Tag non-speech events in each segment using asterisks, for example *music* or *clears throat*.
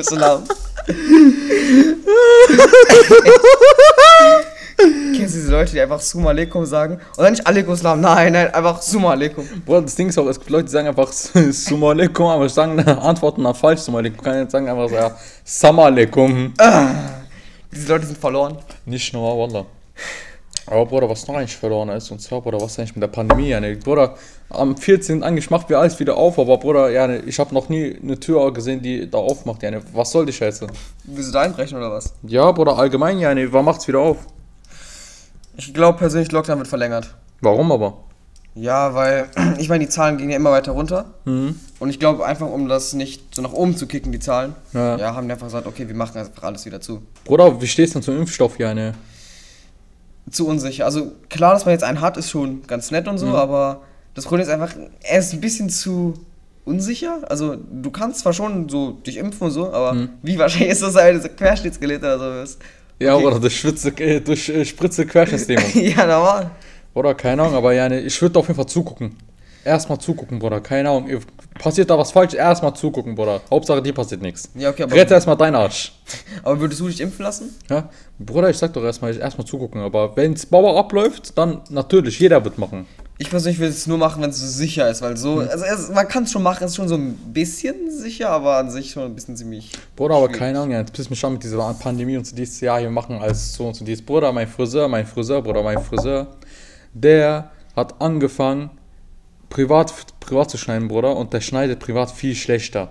Alaikum *laughs* salam. Kennst du diese Leute, die einfach Summa alaikum sagen? Oder nicht alaikum salam, nein, nein, einfach Summa alaikum. Bruder, das Ding ist auch, es gibt Leute, die sagen einfach *laughs* Assalamu alaikum, aber sagen *laughs* antworten dann falsch Assalamu alaikum. Kann jetzt sagen einfach so, ja, Assalamu alaikum. Diese Leute sind verloren. Nicht nur, Wallah. Aber Bruder, was noch eigentlich verloren ist, und zwar, Bruder, was ist eigentlich mit der Pandemie? Ja, ne? Bruder, am 14. eigentlich macht wir alles wieder auf, aber Bruder, ja, ne, ich habe noch nie eine Tür gesehen, die da aufmacht. Ja, ne? Was soll die Scheiße? Willst du da einbrechen oder was? Ja, Bruder, allgemein, ja, ne, wann macht's wieder auf? Ich glaube persönlich, Lockdown wird verlängert. Warum aber? Ja, weil, *clears throat* ich meine, die Zahlen gehen ja immer weiter runter. Mhm. Und ich glaube einfach, um das nicht so nach oben zu kicken, die Zahlen, Ja. ja, haben die einfach gesagt, okay, wir machen einfach alles wieder zu. Bruder, wie stehst du denn zum Impfstoff, ja, ne? Zu unsicher. Also klar, dass man jetzt einen hat, ist schon ganz nett und so, aber das Problem ist einfach, er ist ein bisschen zu unsicher. Also du kannst zwar schon so dich impfen und so, aber wie wahrscheinlich ist das ein Querschnittsgelegt oder sowas? Ja, Okay. Bruder, durch, Schwitze, äh, durch äh, Spritze Querschnittslähmung. *laughs* ja, normal. Bruder, keine Ahnung, aber ja, ne, ich würde auf jeden Fall zugucken. Erstmal zugucken, Bruder, keine Ahnung. Passiert da was falsch, erstmal zugucken, Bruder. Hauptsache, dir passiert nichts. Ja, okay, aber, Rette erstmal deinen Arsch. *laughs* aber würdest du dich impfen lassen? Ja, Bruder, ich sag doch erstmal, erstmal zugucken. Aber wenn's Bauer abläuft, dann natürlich, jeder wird machen. Ich persönlich würde es nur machen, wenn es so sicher ist, weil so, also es, man kann es schon machen, es ist schon so ein bisschen sicher, aber an sich schon ein bisschen ziemlich. Bruder, aber schwierig. keine Ahnung, jetzt pisst mich an mit dieser Pandemie und so dieses Jahr, wir machen alles so und so dies. Bruder, mein Friseur, mein Friseur, Bruder, mein Friseur, der hat angefangen, privat, privat zu schneiden, Bruder, und der schneidet privat viel schlechter.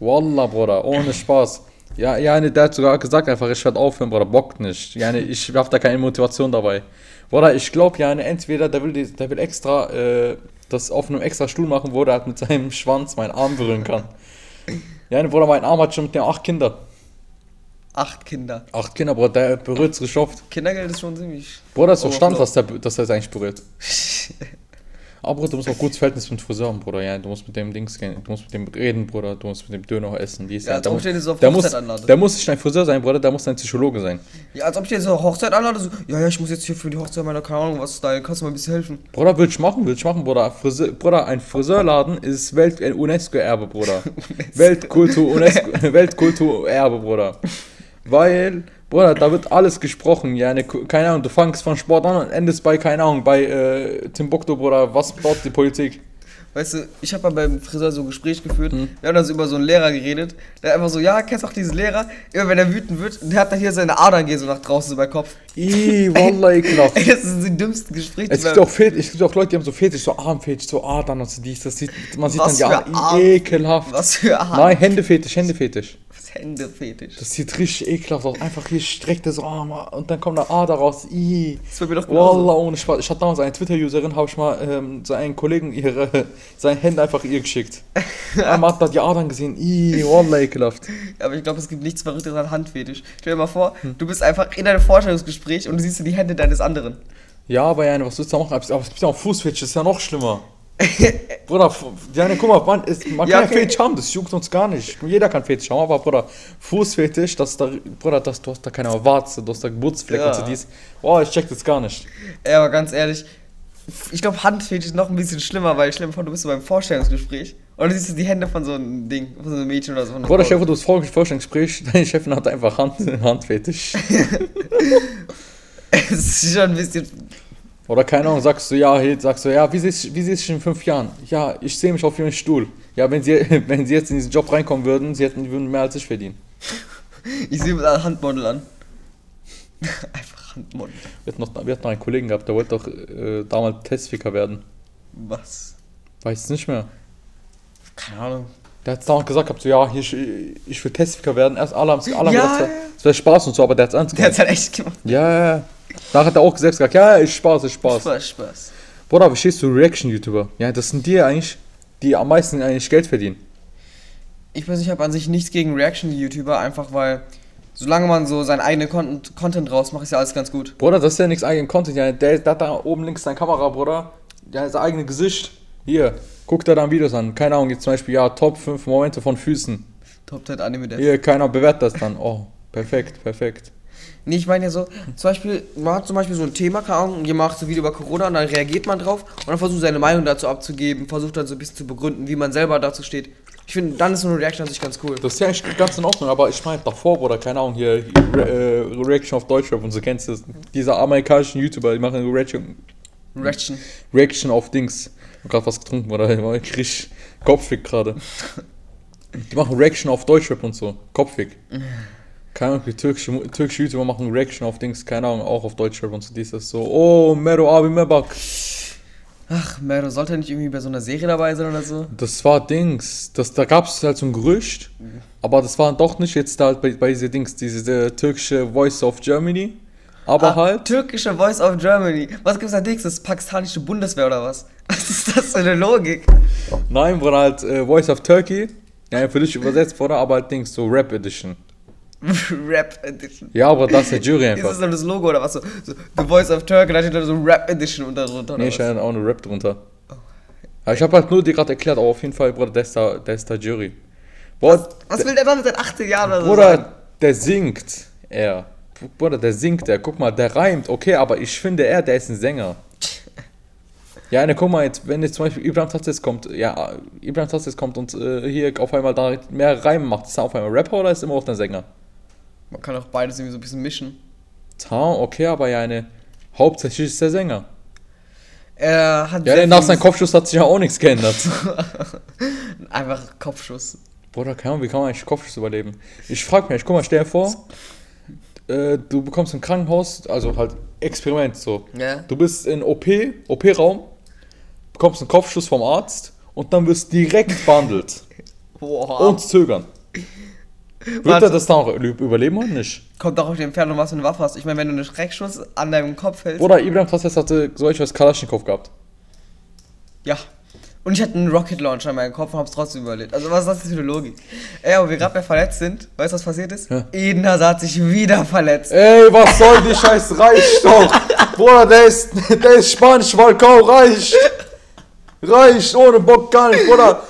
Wallah, Bruder, ohne Spaß. Ja, ja, der hat sogar gesagt einfach, ich werde aufhören, Bruder, bockt nicht. Ja, ich hab da keine Motivation dabei. Bruder, ich glaube ja, entweder der will, die- der will extra äh, das auf einem extra Stuhl machen, wo der halt mit seinem Schwanz meinen Arm berühren kann. Ja, Bruder, mein Arm hat schon mit dem acht Kinder. Acht Kinder. Acht Kinder, Bruder, der berührt es geschafft. Kindergeld ist schon ziemlich. Bruder, ist doch Stand, Flo. dass der, dass er es eigentlich berührt. *laughs* Aber Bruder, du musst auch gutes Verhältnis mit dem Friseur haben, Bruder. Ja, du musst mit dem Dings gehen, du musst mit dem reden, Bruder. Du musst mit dem Döner essen. Dies, Ja, als der, ob muss, ich den so auf der, muss, Hochzeit anlade. der muss nicht dein Friseur sein, Bruder, der muss dein Psychologe sein. Ja, als ob ich dir so Hochzeit anlade, so, ja, ja, ich muss jetzt hier für die Hochzeit meiner, keine Ahnung, was style, kannst du mal ein bisschen helfen? Bruder, will ich machen, will ich machen, Bruder. Friseur, Bruder, ein Friseurladen ist Welt, ein UNESCO-Erbe, Bruder. *laughs* Weltkultur, UNESCO, Weltkulturerbe, Bruder. Weil, Bruder, da wird alles gesprochen, ja, ne, keine Ahnung, du fangst von Sport an und endest bei, keine Ahnung, bei äh, Timbuktu, Bruder, was baut die Politik? Weißt du, ich habe mal beim Friseur so ein Gespräch geführt, Hm. wir haben dann so über so einen Lehrer geredet, der einfach so, ja, kennst du auch diesen Lehrer? Immer wenn er wütend wird, der hat dann hier seine Adern gehen so nach draußen so bei Kopf. Ih, Wallah, ekelhaft. *laughs* Ey, das sind die dümmsten Gespräche. Es gibt auch es gibt auch Leute, die haben so Fetisch, so Armfetisch, so Adern und so dies, das sieht, man sieht Was dann die Adern, ekelhaft. Was für Arm. Nein, Händefetisch, Händefetisch. Händefetisch. Das sieht richtig ekelhaft aus. Einfach hier streckt er so Arm und dann kommt eine Ader raus. Ih. Das wird mir doch. Wallah, ohne Spaß. Ich hatte damals eine Twitter-Userin, habe ich mal ähm, so einen Kollegen ihre, *laughs* seine Hände einfach ihr geschickt. *laughs* Einmal hat da die Adern gesehen. Ih, Wallah, ekelhaft. Aber ich glaube, es gibt nichts Verrückteres als Handfetisch. Stell dir mal vor, du bist einfach in einem Vorstellungsgespräch und du siehst die Hände deines anderen. Ja, aber ja, was willst du da machen? Aber es gibt ja auch Fußfetisch, das ist ja noch schlimmer. *laughs* Bruder, Fu- ja, ne, guck mal, man, ist, man Ja, kann ja okay. Fetisch haben, das juckt uns gar nicht. Jeder kann Fetisch haben, aber Bruder, Fußfetisch, das da, Bruder, das, du hast da keine Warze, du hast da Geburtsfleck Ja. und so dies. Boah, ich check das gar nicht. Ey, aber ganz ehrlich, ich glaube, Handfetisch ist noch ein bisschen schlimmer, weil vor, du bist so beim Vorstellungsgespräch und du siehst die Hände von so einem Ding, von so einem Mädchen oder so. Bruder, vor, du hast Vor- Vorstellungsgespräch, *laughs* deine Chefin hat einfach Hand, Handfetisch. *laughs* Es ist schon ein bisschen. Oder keine Ahnung, sagst du, ja, hey, sagst du, ja, wie siehst, wie siehst du in fünf Jahren? Ja, ich sehe mich auf ihrem Stuhl. Ja, wenn sie, *laughs* wenn sie jetzt in diesen Job reinkommen würden, sie hätten, würden mehr als ich verdienen. *laughs* Ich sehe mir Handmodel an. *laughs* Einfach Handmodel. Wir hatten, noch, wir hatten noch einen Kollegen gehabt, der wollte doch äh, damals Testficker werden. Was? Weiß es nicht mehr. Keine Ahnung. Der hat damals gesagt, gehabt, so, ja, hier, ich, ich will Testficker werden. Erst alle haben es alle haben Ja, gedacht, ja. es wäre Spaß und so, aber der hat es ernst Der hat's gemeint. halt echt gemacht. Ja, ja, ja. Danach hat er auch selbst gesagt, ja, ist Spaß, ist Spaß. Spaß, Spaß. Bruder, wie stehst du Reaction-YouTuber? Ja, das sind die eigentlich, die am meisten eigentlich Geld verdienen. Ich persönlich habe an sich nichts gegen Reaction-YouTuber, einfach weil, solange man so seinen eigenen Content, Content draus macht, ist ja alles ganz gut. Bruder, das ist ja nichts eigenen Content. Ja, der, der hat da oben links seine Kamera, Bruder. Der hat sein eigenes Gesicht. Hier, guck dir dann Videos an. Keine Ahnung, jetzt zum Beispiel, ja, Top 5 Momente von Füßen. Top 10 Anime Death. Hier, keiner bewertet das dann. Oh, perfekt, perfekt. Nee, ich meine ja so, zum Beispiel, man hat zum Beispiel so ein Thema, keine Ahnung, und ihr macht so ein Video über Corona und dann reagiert man drauf und dann versucht seine Meinung dazu abzugeben, versucht dann so ein bisschen zu begründen, wie man selber dazu steht. Ich finde, dann ist so eine Reaction an sich ganz cool. Das ist ja eigentlich ganz in Ordnung, aber ich meine davor, oder keine Ahnung, hier Re äh, Reaction auf Deutschrap und so kennst du das. Diese amerikanischen YouTuber, die machen Reaction, Reaction. Reaction auf Dings. Ich hab grad was getrunken, oder? *laughs* Ich krieg Kopfweg gerade. Die machen Reaction auf Deutschrap und so. Kopfweg. Keine Ahnung, die türkische, türkische YouTuber machen Reaction auf Dings, keine Ahnung, auch auf Deutschrap und so. Die ist das so, oh, Mero Abi Mebak. Ach, Mero, sollte er nicht irgendwie bei so einer Serie dabei sein oder so? Das war Dings. Das, da gab es halt so ein Gerücht, aber das war doch nicht jetzt da bei, bei diese Dings, diese äh, türkische Voice of Germany. Aber Ah, halt. Türkische Voice of Germany. Was gibt's da nächstes? Pakistanische Bundeswehr oder was? *laughs* Was ist das für eine Logik? Nein, wurde halt äh, Voice of Turkey. Ja, für dich übersetzt wurde, aber halt Dings, so Rap Edition. *laughs* Rap Edition. Ja, aber das ist der Jury *laughs* Ist einfach. das dann das Logo oder was? So, so The Voice of Turkey, da steht dann so Rap Edition unter drunter. Nee, ich was? hatte auch eine Rap drunter. Aber ich habe halt nur dir gerade erklärt, aber auf jeden Fall, Bruder, der ist der ist da Jury. Bruder, Was will der dann mit seinen 18 Jahren oder so? sein? Bruder, der singt, er. Bruder, der singt, der. Guck mal, der reimt, okay, aber ich finde, er, der ist ein Sänger. *laughs* Ja, ne, guck mal, jetzt, wenn jetzt zum Beispiel Ibrahim Tatsis kommt, ja, Ibrahim Tatsis kommt und äh, hier auf einmal da mehr Reime macht, ist er auf einmal Rapper oder ist er immer auch ein Sänger? Man kann auch beides irgendwie so ein bisschen mischen. Ta, okay, aber ja, eine, hauptsächlich ist der Sänger. Er hat Ja, nach seinem Kopfschuss hat sich ja auch nichts geändert. *laughs* Einfach Kopfschuss. Bruder, keine Ahnung, wie kann man eigentlich Kopfschuss überleben? Ich frag mich, guck mal, stell dir vor, äh, du bekommst im Krankenhaus, also halt Experiment so. Ja. Du bist in OP, OP-Raum, bekommst einen Kopfschuss vom Arzt und dann wirst direkt behandelt. *laughs* Boah. Und zögern. Wird er das dann auch überleben oder nicht? Kommt auch auf die Entfernung, was für eine Waffe hast. Ich meine, wenn du einen Schreckschuss an deinem Kopf hältst. Bruder, Ibrahim Tasses hatte so etwas Kalaschnikow gehabt. Ja. Und ich hatte einen Rocket Launcher in meinem Kopf und hab's trotzdem überlebt. Also was ist das für eine Logik? Ey, aber wir gerade bei verletzt sind, weißt du, was passiert ist? Ja. Eden Hazard hat sich wieder verletzt. Ey, was soll die Scheiß reicht doch. Bruder, der ist, der ist Spanisch, Falcao reicht. Reicht, ohne Bock gar nicht, Bruder.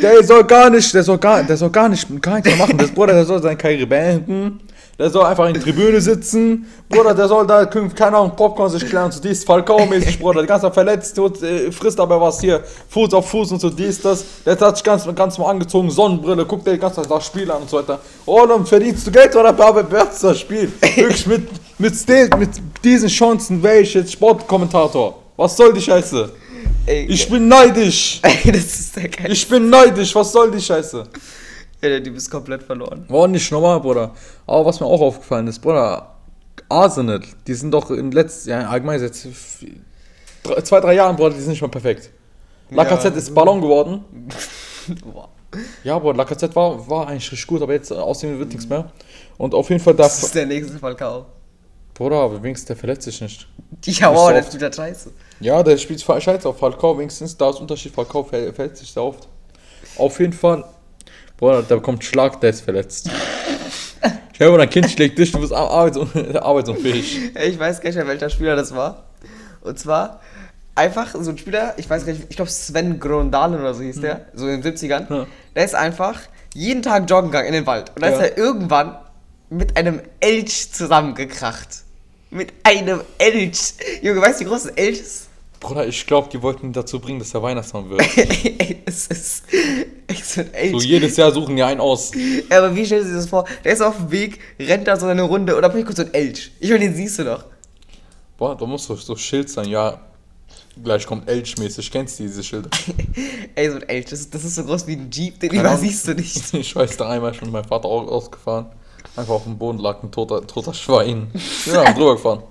Der soll gar nicht, der soll gar, der soll gar nicht, gar nichts machen. Das Bruder, der soll seine Karriere beenden. Der soll einfach in der Tribüne sitzen. Bruder, der soll da, keine Ahnung, Popcorn sich klären, so dies, Falcao-mäßig, Bruder. Die ganze Zeit verletzt, und, äh, frisst aber was hier, Fuß auf Fuß und so dies, das. Der hat sich ganz, ganz mal angezogen, Sonnenbrille, guckt der die ganze Zeit das Spiel an und so weiter. Oh, dann verdienst du Geld oder bewertest das Spiel. Wirklich mit, mit, mit diesen Chancen wäre ich jetzt Sportkommentator. Was soll die Scheiße? Ey, Ich bin neidisch. *laughs* ey, das ist der geil. Ich bin neidisch. Was soll die Scheiße? Ey, der Typ ist komplett verloren. War nicht normal, Bruder. Aber was mir auch aufgefallen ist, Bruder, Arsenal, die sind doch in letzten, ja, allgemein jetzt drei, zwei, drei Jahren, Bruder, die sind nicht mal perfekt. Lacazette Ja. ist Ballon geworden. *laughs* Ja, Bruder, Lacazette war, war eigentlich richtig gut, aber jetzt äh, aus dem wird nichts mehr. Und auf jeden Fall Das darf. ist der nächste Falcao. Bruder, aber wenigstens der verletzt sich nicht. *laughs* Ja, Ist wow, der oft. spielt da scheiße. Ja, der spielt scheiße auf Falcao, wenigstens da ist Unterschied. Falcao ver- verletzt sich sehr oft. Auf jeden Fall, Bruder, da bekommt Schlag, der ist verletzt. Stell dir vor, dein Kind schlägt dich, du bist ar- arbeitsun *laughs* arbeitsunfähig. Ich weiß gar nicht mehr, welcher Spieler das war. Und zwar einfach so ein Spieler, ich weiß gar nicht, ich glaube Sven Grondalen oder so hieß der, so in den 70ern. Ja. Der ist einfach jeden Tag joggen gegangen in den Wald. Und dann Ja. ist er irgendwann mit einem Elch zusammengekracht. Mit einem Elch. Junge, weißt du, wie groß ein Elch ist? Bruder, ich glaube, die wollten ihn dazu bringen, dass er Weihnachtsmann wird. *laughs* Ey, es ist echt so ein Elch. So jedes Jahr suchen die einen aus. Ja, aber wie stellst du dir das vor? Der ist auf dem Weg, rennt da so eine Runde oder kurz so ein Elch. Ich meine, den siehst du doch. Boah, da muss doch so Schild sein, ja. Gleich kommt Elch-mäßig. Kennst du diese Schilder? *laughs* Ey, so ein Elch, das, ist- das ist so groß wie ein Jeep, den Keine *laughs* Ahnung. übersiehst du nicht. Ich weiß, da einmal schon meinem Vater au- ausgefahren. Einfach auf dem Boden lag ein toter, toter Schwein. Ja, drüber gefahren.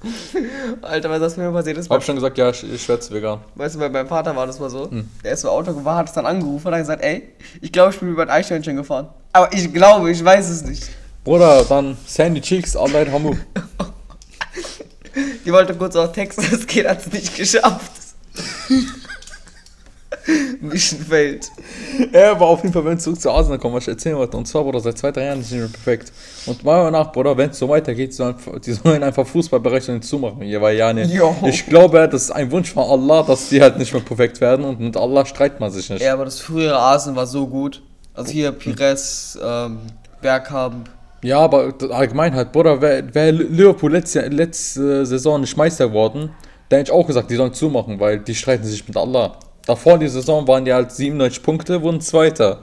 *laughs* Alter, was das mir passiert ist, Hab schon gesagt, ja, ich, ich werde vegan. weißt du, bei meinem Vater war das mal so. Hm. Der ist so Auto gefahren, hat es dann angerufen und hat gesagt, ey, ich glaube, ich bin über ein Eichhörnchen gefahren. Aber ich glaube, ich weiß es nicht. Bruder, dann Sandy Cheeks, allein Hamu. *laughs* Die wollte kurz auch Text, das geht, hat es nicht geschafft. *laughs* Mission failed. Er war auf jeden Fall, wenn es zurück zu Arsenal kommen, was ich erzählen wollte. Und zwar, Bruder, seit zwei, drei Jahren ist nicht mehr perfekt. Und meiner Meinung nach, Bruder, wenn es so weitergeht, sollen, die sollen einfach Fußballberechnungen zumachen. Hier, weil ja, ne, ich glaube, das ist ein Wunsch von Allah, dass die halt nicht mehr perfekt werden. Und mit Allah streitet man sich nicht. Ja, aber das frühere Arsen war so gut. Also hier Pires, ähm, Bergkamp, Ja, aber allgemein halt, Bruder, wäre wär Liverpool letzte, letzte Saison nicht Meister geworden, dann hätte ich auch gesagt, die sollen zumachen, weil die streiten sich mit Allah. Davor die Saison waren die halt 97 Punkte, wurden Zweiter.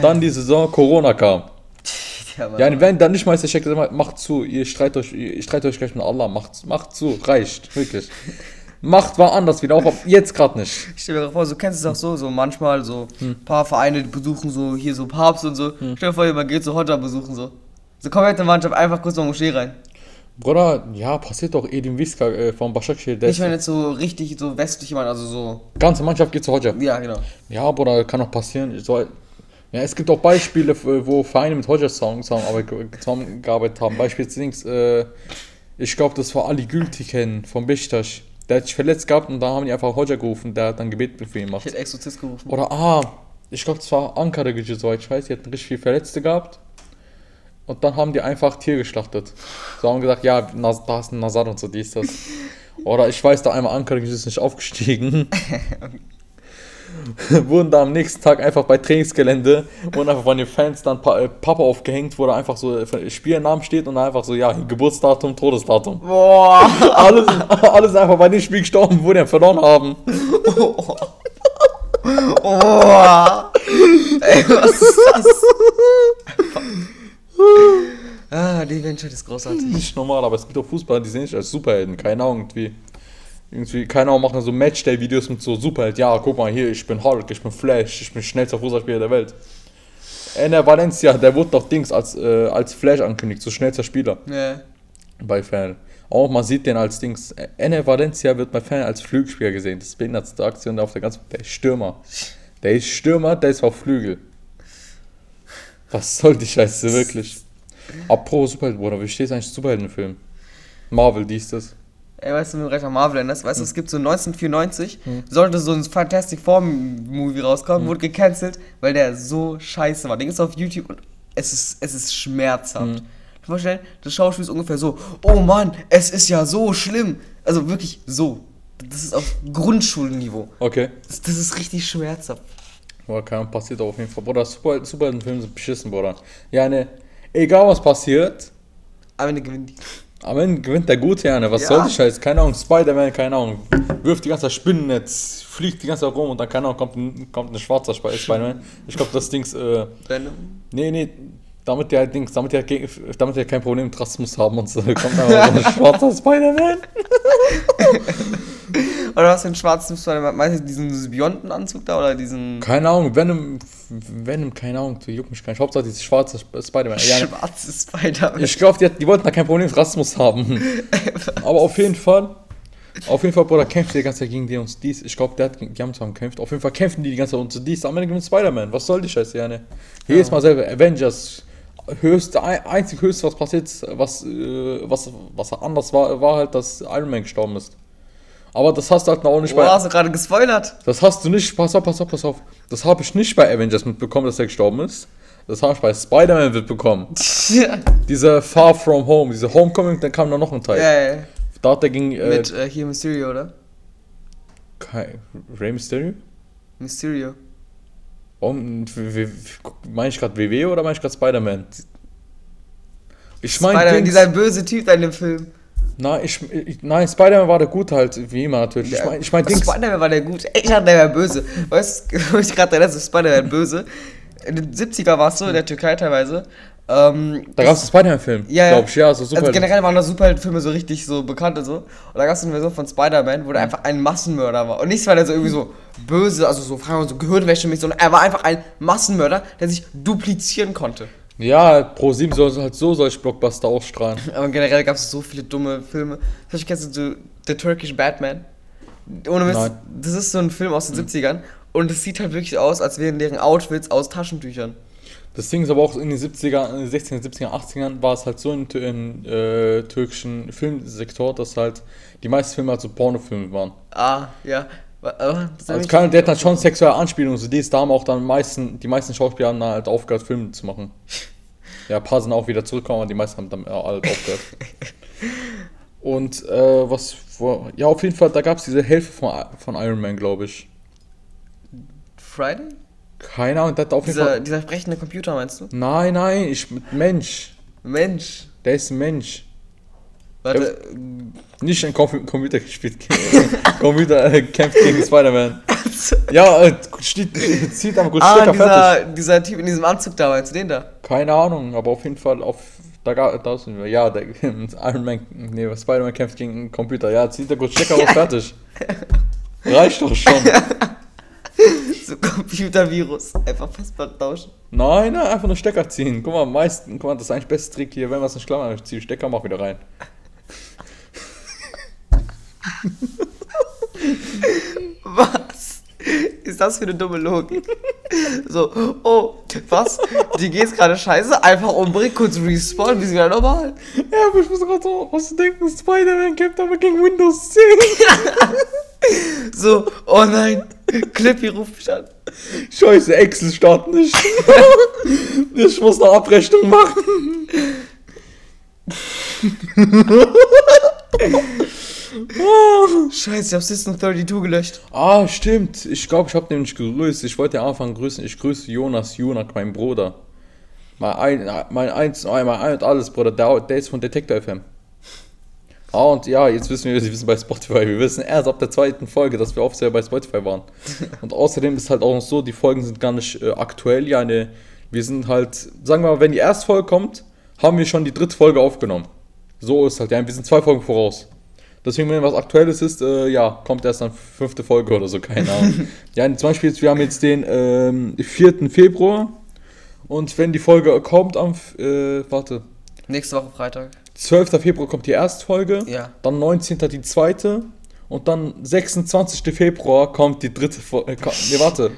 Dann die Saison, Corona kam. Ja. Ja, wenn dann nicht Meister checkt, macht zu, ihr streitet euch, ihr streitet euch gleich mit Allah, macht, macht zu, reicht, wirklich. Macht war anders wieder, auch jetzt gerade nicht. Ich stell mir vor, so kennst du es auch so, so manchmal so Hm. ein paar Vereine besuchen so hier so Papst und so. Stell dir vor, man geht so Hotter besuchen so. So komplette Mannschaft einfach kurz mal Moschee rein. Bruder, ja, passiert doch Edin Wiska äh, von Başakşehir, Ich meine jetzt so richtig so westlich jemand, also so. ganze Mannschaft geht zu Hodja. Ja, genau. Ja, Bruder, kann auch passieren. So, ja, es gibt auch Beispiele, wo Vereine mit Hodja-Songs zusammengearbeitet haben. Beispielsweise, äh, ich glaube, das war Ali Gültiken von Beşiktaş. Der hat sich verletzt gehabt und da haben die einfach Hodja gerufen, der hat dann Gebet für ihn Ich gemacht. hätte Exorzist gerufen. Oder, ah, ich glaube, das war Ankara Gücü, soweit ich weiß. Die hatten richtig viele Verletzte gehabt. Und dann haben die einfach Tier geschlachtet. So haben gesagt, ja, da ist ein Nazar und so, dies, das. *laughs* Oder ich weiß, da einmal Ankara ist nicht aufgestiegen. *laughs* wurden da am nächsten Tag einfach bei Trainingsgelände, wurden einfach von den Fans dann pa äh, Papa aufgehängt, wo da einfach so äh, Spielnamen steht und einfach so, ja, Geburtsdatum, Todesdatum. Boah! *laughs* Alles, alles einfach bei dem Spiel gestorben, wo die verloren haben. Boah! Ey, was ist das? Ah, die Menschheit ist großartig. Nicht normal, aber es gibt auch Fußballer, die sehen sich als Superhelden. Keine Ahnung, irgendwie. Irgendwie, keine Ahnung, machen so Matchday-Videos mit so Superheld. Ja, guck mal hier, ich bin Hulk, ich bin Flash, ich bin schnellster Fußballspieler der Welt. Ener Valencia, der wurde doch Dings als, äh, als Flash angekündigt, so schnellster Spieler Ja. bei Fan. Auch man sieht den als Dings. Ener Valencia wird bei Fan als Flügelspieler gesehen. Das ist die behindertste Aktion auf der ganzen. Der ist Stürmer. Der ist Stürmer, der ist auf Flügel. Was soll die Scheiße wirklich? Apropos Superhelden, Bruder, wie steht eigentlich Superheldenfilm? Marvel, dies, das. Ey, weißt du, wenn du recht Marvel erinnerst, weißt du, es gibt so 1994, sollte so ein Fantastic Four Movie rauskommen, wurde gecancelt, weil der so scheiße war. Den ist auf YouTube und es ist, es ist schmerzhaft. Mhm. Du musst dir vorstellen, das Schauspiel ist ungefähr so, oh Mann, es ist ja so schlimm. Also wirklich so. Das ist auf Grundschulniveau. Okay. Das, das ist richtig schmerzhaft. Keine Ahnung, passiert auf jeden Fall. Bruder, Super, Superheldenfilme sind beschissen, Bruder. Ja, ne, egal was passiert, Am Ende gewinnt die. am Ende gewinnt der Gute, ja, ne? Was Ja. soll die Scheiße? Keine Ahnung, Spider-Man, keine Ahnung, wirft die ganze Spinnennetz, fliegt die ganze Zeit rum und dann, keine Ahnung, kommt ein, kommt ein schwarzer Sp- Spider-Man. Ich glaube, das Dings, äh, Venom. nee, nee, damit der Dings, damit der, gegen- damit der kein Problem mit Rassismus haben und so, *laughs* kommt einfach so ein schwarzer Spider-Man. *laughs* *laughs* Oder was für ein schwarzen Spider-Man? Meinst du diesen Symbiontenanzug da oder diesen Keine Ahnung, Venom, Venom, keine Ahnung, du juckt mich gar nicht. Hauptsache dieses schwarze Sp- Spider-Man. Ja, schwarzen Spider-Man? Ich glaube, die, die wollten da kein Problem mit Rassismus haben. *laughs* Aber auf jeden Fall, auf jeden Fall, Bruder, kämpft die ganze Zeit gegen die und dies. Ich glaube, der hat, die haben zusammen gekämpft. Auf jeden Fall kämpfen die die ganze Zeit und dies. Am Ende gewinnt Spider-Man. Was soll die Scheiße, ja, ne? Jedes Mal selber, Avengers. Höchste, ein- einzig höchste, was passiert, was, äh, was, was anders war, war halt, dass Iron Man gestorben ist. Aber das hast du halt noch nicht Boah, bei. hast du gerade gespoilert? Das hast du nicht, pass auf, pass auf, pass auf. Das habe ich nicht bei Avengers mitbekommen, dass er gestorben ist. Das habe ich bei Spider-Man mitbekommen. Diese Far From Home, diese Homecoming, dann kam da noch ein Teil. ja, ja. Da hat er gegen äh, Mit äh, hier Mysterio, oder? Kai- Rey Mysterio? Mysterio. Warum, meine ich gerade WW oder meine ich gerade Spider-Man? Ich meine, Spider-Man, dieser böse Typ in dem Film. Nein, ich, ich, nein, Spider-Man war der gut halt, wie immer natürlich. Ich meine, ich mein, Spider-Man war der gut. Ich dachte, der wäre böse. Weißt du, *laughs* ich gerade erinnere, Spider-Man böse. In den 70er war es so, in der Türkei teilweise. Ähm, da gab es einen Spider-Man-Film, Ja, ja. glaube ich, ja, so super. Also generell waren da Superheldenfilme so richtig so bekannt und so. Und da gab es eine Version von Spider-Man, wo der einfach ein Massenmörder war. Und nicht, weil er so irgendwie so böse, also so, fragen wir mal, so Gehirnwäsche mit, sondern er war einfach ein Massenmörder, der sich duplizieren konnte. Ja, Pro 7 soll halt so solche Blockbuster ausstrahlen. *laughs* Aber generell gab es so viele dumme Filme. Vielleicht kennst du The Turkish Batman? Ohne Mist, Nein. das ist so ein Film aus den 70ern und es sieht halt wirklich aus, als wären deren Outfits aus Taschentüchern. Das Ding ist aber auch in den 70er, in den 60er, 70er, 80ern war es halt so im äh, türkischen Filmsektor, dass halt die meisten Filme halt so Pornofilme waren. Ah, ja. Das Also kann, der hat dann schon sexuelle Anspielungen, so die ist da haben auch dann meisten, die meisten Schauspieler haben dann halt aufgehört, Filme zu machen. *laughs* Ja, ein paar sind auch wieder zurückgekommen, aber die meisten haben dann äh, halt aufgehört. Und äh, was, wo, ja, auf jeden Fall, da gab es diese Hälfte von, von Iron Man, glaube ich. Friday? Keine Ahnung, hat auf jeden Dieser, Fall. dieser sprechende Computer, meinst du? Nein, nein, ich Mensch. Mensch. Der ist ein Mensch. Warte. Nicht ein Com Computer gespielt. *laughs* Computer äh, kämpft gegen Spider-Man. *laughs* Ja, äh, steht, zieht am gut ah, Stecker fertig. dieser, dieser Typ in diesem Anzug da, meinst du den da? Keine Ahnung, aber auf jeden Fall auf. Da, da sind wir. Ja, der *laughs* Iron Man. Nee, Spider-Man kämpft gegen einen Computer. Ja, zieht der gut Stecker auf fertig. Reicht doch schon. So Computervirus. Einfach Festplatte tauschen. Nein, nein, einfach nur Stecker ziehen. Guck mal, meisten, guck mal, das ist eigentlich beste Trick hier, wenn man es nicht ich ziehe Stecker, mach wieder rein. *laughs* Was ist das für eine dumme Logik? So, oh, was? Die geht's gerade scheiße, einfach umbringen, kurz respawnen, wir sind wieder normal. Ja, aber ich muss gerade so, was du denken, Spider-Man kämpft aber gegen Windows 10. *laughs* So, oh nein, Clippy ruft mich an. Scheiße, Excel startet nicht. *laughs* ich muss eine Abrechnung machen. *laughs* Scheiße, ich hab System 32 gelöscht. ah, stimmt. Ich glaube, ich habe nämlich gegrüßt. Ich wollte am Anfang grüßen. Ich grüße Jonas Junak, mein Bruder. Mein ein, mein eins, mein ein und alles, Bruder. Der, der ist von Detector FM. Ah, und ja, jetzt wissen wir, Sie wissen bei Spotify. Wir wissen erst ab der zweiten Folge, dass wir offiziell bei Spotify waren. *laughs* Und außerdem ist halt auch noch so, die Folgen sind gar nicht äh, aktuell. Ja, ne, wir sind halt, sagen wir mal, wenn die erste Folge kommt, haben wir schon die dritte Folge aufgenommen. So ist halt, ja, wir sind zwei Folgen voraus. Deswegen, wenn was Aktuelles ist, äh, ja, kommt erst dann fünfte Folge oder so, keine Ahnung. *laughs* ja, zum Beispiel, jetzt, wir haben jetzt den ähm, 4. Februar. Und wenn die Folge kommt am, äh, warte, Nächste Woche Freitag. 12. Februar kommt die erste Folge. Ja. Dann 19. die zweite. Und dann 26. Februar kommt die dritte Folge. Äh, nee, warte.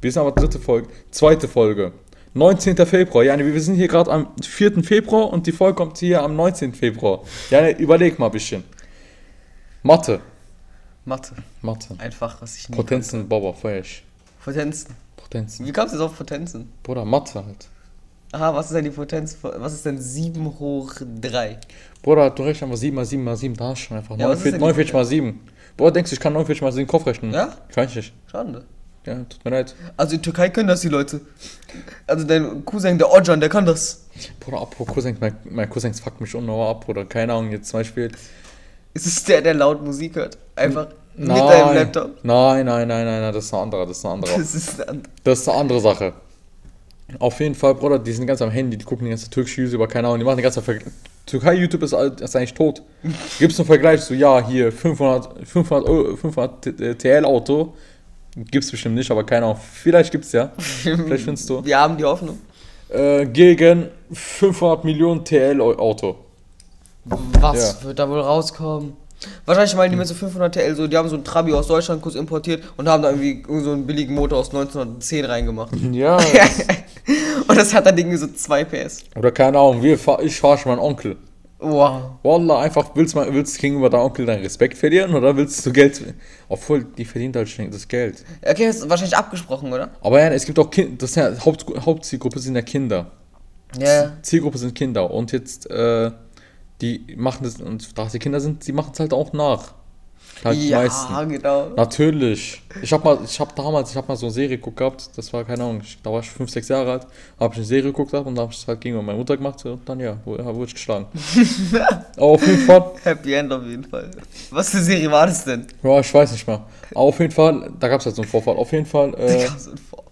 Wir sind aber dritte Folge. Zweite Folge. 19. Februar. Ja, wir sind hier gerade am 4. Februar und die Folge kommt hier am 19. Februar. Ja, überleg mal ein bisschen. Mathe. Mathe. Mathe. Einfach, was ich nie Potenzen, Baba, feuer ich. Potenzen. Potenzen. Wie kamst du jetzt auf Potenzen? Bruder, Mathe halt. Aha, was ist denn die Potenz? Was ist denn 7 hoch 3? Bruder, du rechnest einfach 7 mal 7 mal 7, da hast du schon einfach Ja, was ist 49, denn die 49 mal 7. Bruder, denkst du, ich kann 49 mal 7 Kopf rechnen? Ja? Kann ich nicht. Schade. Ja, tut mir leid. Also in Türkei können das die Leute. Also dein Cousin, der Ojan, der kann das. Bruder, apropos Cousins, mein, mein Cousins fuckt mich unnauer ab, oder keine Ahnung, jetzt zum Beispiel. Es ist der, der laut Musik hört. Einfach mit Nein, deinem Laptop. Nein, nein, nein, nein, nein, das ist ein anderer, das ist ein anderer. Das ist ein Das ist eine andere Sache. Auf jeden Fall, Bruder, die sind ganz am Handy, die gucken die ganze türkische YouTuber, keine Ahnung, die machen die ganze Ver Türkei-YouTube ist, alt- ist eigentlich tot. *laughs* Gibt's einen Vergleich, so, ja, hier, 500, 500, Euro- 500 TL-Auto, gibt's bestimmt nicht, aber keine Ahnung, vielleicht gibt's ja, vielleicht findest du. Wir haben die Hoffnung. Äh, gegen 500 Millionen TL-Auto. Was Ja. wird da wohl rauskommen? Wahrscheinlich meinen die mit so 500 TL, so, die haben so ein Trabi aus Deutschland kurz importiert und haben da irgendwie so einen billigen Motor aus 1910 reingemacht. Ja, *laughs* und das hat dann irgendwie so 2 PS. oder keine Ahnung, wir, fahr- ich verarsche meinen Onkel. Wow. Wallah, einfach willst du willst du gegenüber deinem Onkel deinen Respekt verlieren oder willst du Geld. Obwohl, die verdient halt schon das Geld. Okay, das ist wahrscheinlich abgesprochen, oder? Aber ja, es gibt auch Kinder, das ja, Haupt, Hauptzielgruppe sind ja Kinder. Ja. Zielgruppe sind Kinder und jetzt, äh, die machen das, und da die Kinder sind, die machen es halt auch nach. Halt Ja, meisten. genau. Natürlich. Ich habe mal, ich habe damals, ich habe mal so eine Serie geguckt gehabt, das war keine Ahnung, da war ich 5, 6 Jahre alt, habe ich eine Serie geguckt gehabt und da habe ich es halt gegenüber meiner Mutter gemacht und dann ja, wurde, ich geschlagen. *laughs* Aber auf jeden Fall, Happy End auf jeden Fall. Was für Serie war das denn? ja, ich weiß nicht mehr. Aber auf jeden Fall, da gab es halt so einen Vorfall. Auf jeden Fall, äh, Digga, so ein Vorfall.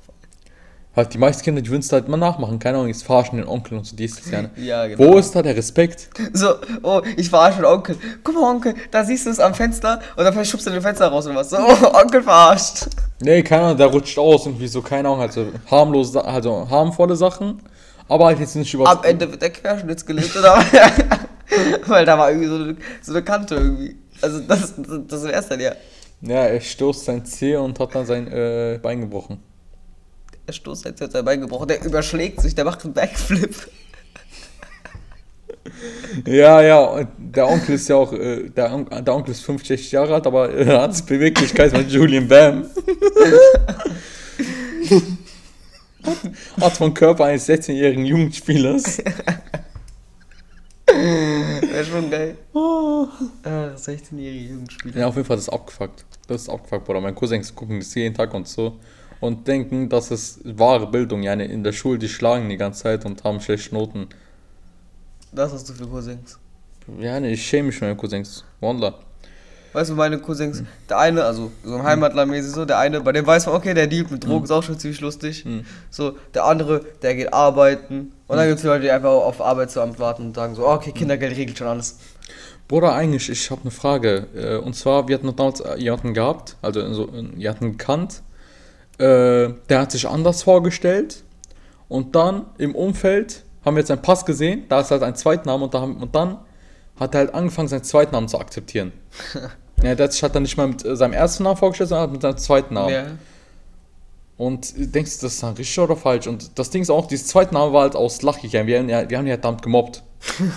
Halt die meisten Kinder, die würden es halt mal nachmachen. Keine Ahnung, jetzt verarschen den Onkel und so dies, das, ja. ne? Ja, genau. Wo ist da der Respekt? *laughs* So, oh, ich verarsche den Onkel. Guck mal, Onkel, da siehst du es am Fenster und dann schubst du den Fenster raus und was. So, oh, *laughs* Onkel verarscht. Nee, keine Ahnung, der rutscht aus irgendwie so, keine Ahnung, halt so harmlose, also harmvolle Sachen. Aber halt jetzt nicht über. Am Ende wird der Querschnitt gelegt, oder? *laughs* Weil da war irgendwie so eine, so eine Kante irgendwie. Also, das, das, das wär's dann ja. Ja, er stoßt sein Zeh und hat dann sein äh, Bein gebrochen. Der Stoß hat jetzt sein Bein gebrochen, der überschlägt sich, der macht einen Backflip. Ja, ja, der Onkel ist ja auch, äh, der, On der Onkel ist 65 Jahre alt, aber äh, er hat Beweglichkeit mit Julian Bam. hat vom Körper eines 16-jährigen Jugendspielers. Wäre schon geil. Ach, 16-jährige Jugendspieler. Ja, auf jeden Fall, das ist abgefuckt. Das ist abgefuckt, Bruder. Meine Cousins gucken das jeden Tag und so und denken, das ist wahre Bildung. Ja, in der Schule, die schlagen die ganze Zeit und haben schlechte Noten. Das hast du für Cousins. Ja, ich schäme mich für meine Cousins. Wanda. Weißt du, meine Cousins, der eine, also so ein Heimatlermäßig so, der eine, bei dem weiß man, okay, der Deal mit Drogen ist auch schon ziemlich lustig. So, der andere, der geht arbeiten. Und dann gibt es Leute, die einfach auf Arbeitsamt warten und sagen so, okay, Kindergeld regelt schon alles. Bruder, eigentlich, ich habe eine Frage. Äh, Und zwar, wir hatten noch damals äh, jemanden gehabt, also so, äh, jemanden gekannt, äh, der hat sich anders vorgestellt. Und dann im Umfeld haben wir jetzt seinen Pass gesehen, da ist halt ein Zweitname und, da haben, und dann hat er halt angefangen, seinen Zweitnamen zu akzeptieren. *laughs* ja, der hat sich halt dann nicht mal mit äh, seinem ersten Namen vorgestellt, sondern mit seinem zweiten Namen. Ja. Und äh, denkst du, das ist dann richtig oder falsch? Und das Ding ist auch, dieses zweite Name war halt aus Lachkichern. Wir haben ja, wir haben ja verdammt gemobbt.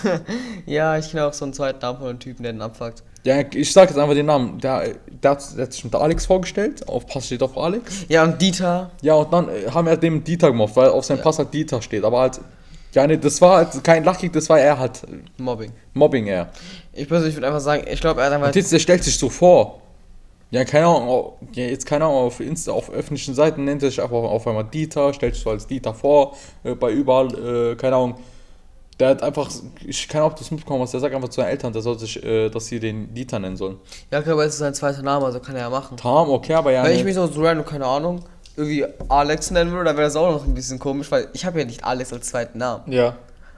*laughs* ja, ich kenne auch so einen zweiten Namen von einem Typen, der den abfuckt. Ja, ich sag jetzt einfach den Namen. Der, der, hat, der hat sich mit Alex vorgestellt. Auf Pass steht auf Alex. Ja, und Dieter, Ja, und dann äh, haben wir dem Dieter gemobbt, weil auf seinem Pass halt Dieter steht. Aber halt, ja, nee, das war halt kein Lachkick, das war eher halt Mobbing. Mobbing eher. Ich persönlich würde einfach sagen, ich glaube, er hat einfach. Und jetzt, der stellt sich so vor. Ja, keine Ahnung, ja, jetzt keine Ahnung, auf Insta, auf öffentlichen Seiten nennt er sich einfach auf einmal Dieter, stellt sich so als Dieter vor, äh, bei überall, äh, keine Ahnung. Der hat einfach, ich kann auch das mitbekommen, was der sagt einfach zu seinen Eltern, der soll sich, äh, dass sie den Dieter nennen sollen. Ja, okay, aber es ist sein zweiter Name, also kann er ja machen. Tam, okay, aber ja. Wenn ich mich so, so random, keine Ahnung, irgendwie Alex nennen würde, dann wäre das auch noch ein bisschen komisch, weil ich habe ja nicht Alex als zweiten Namen. ja.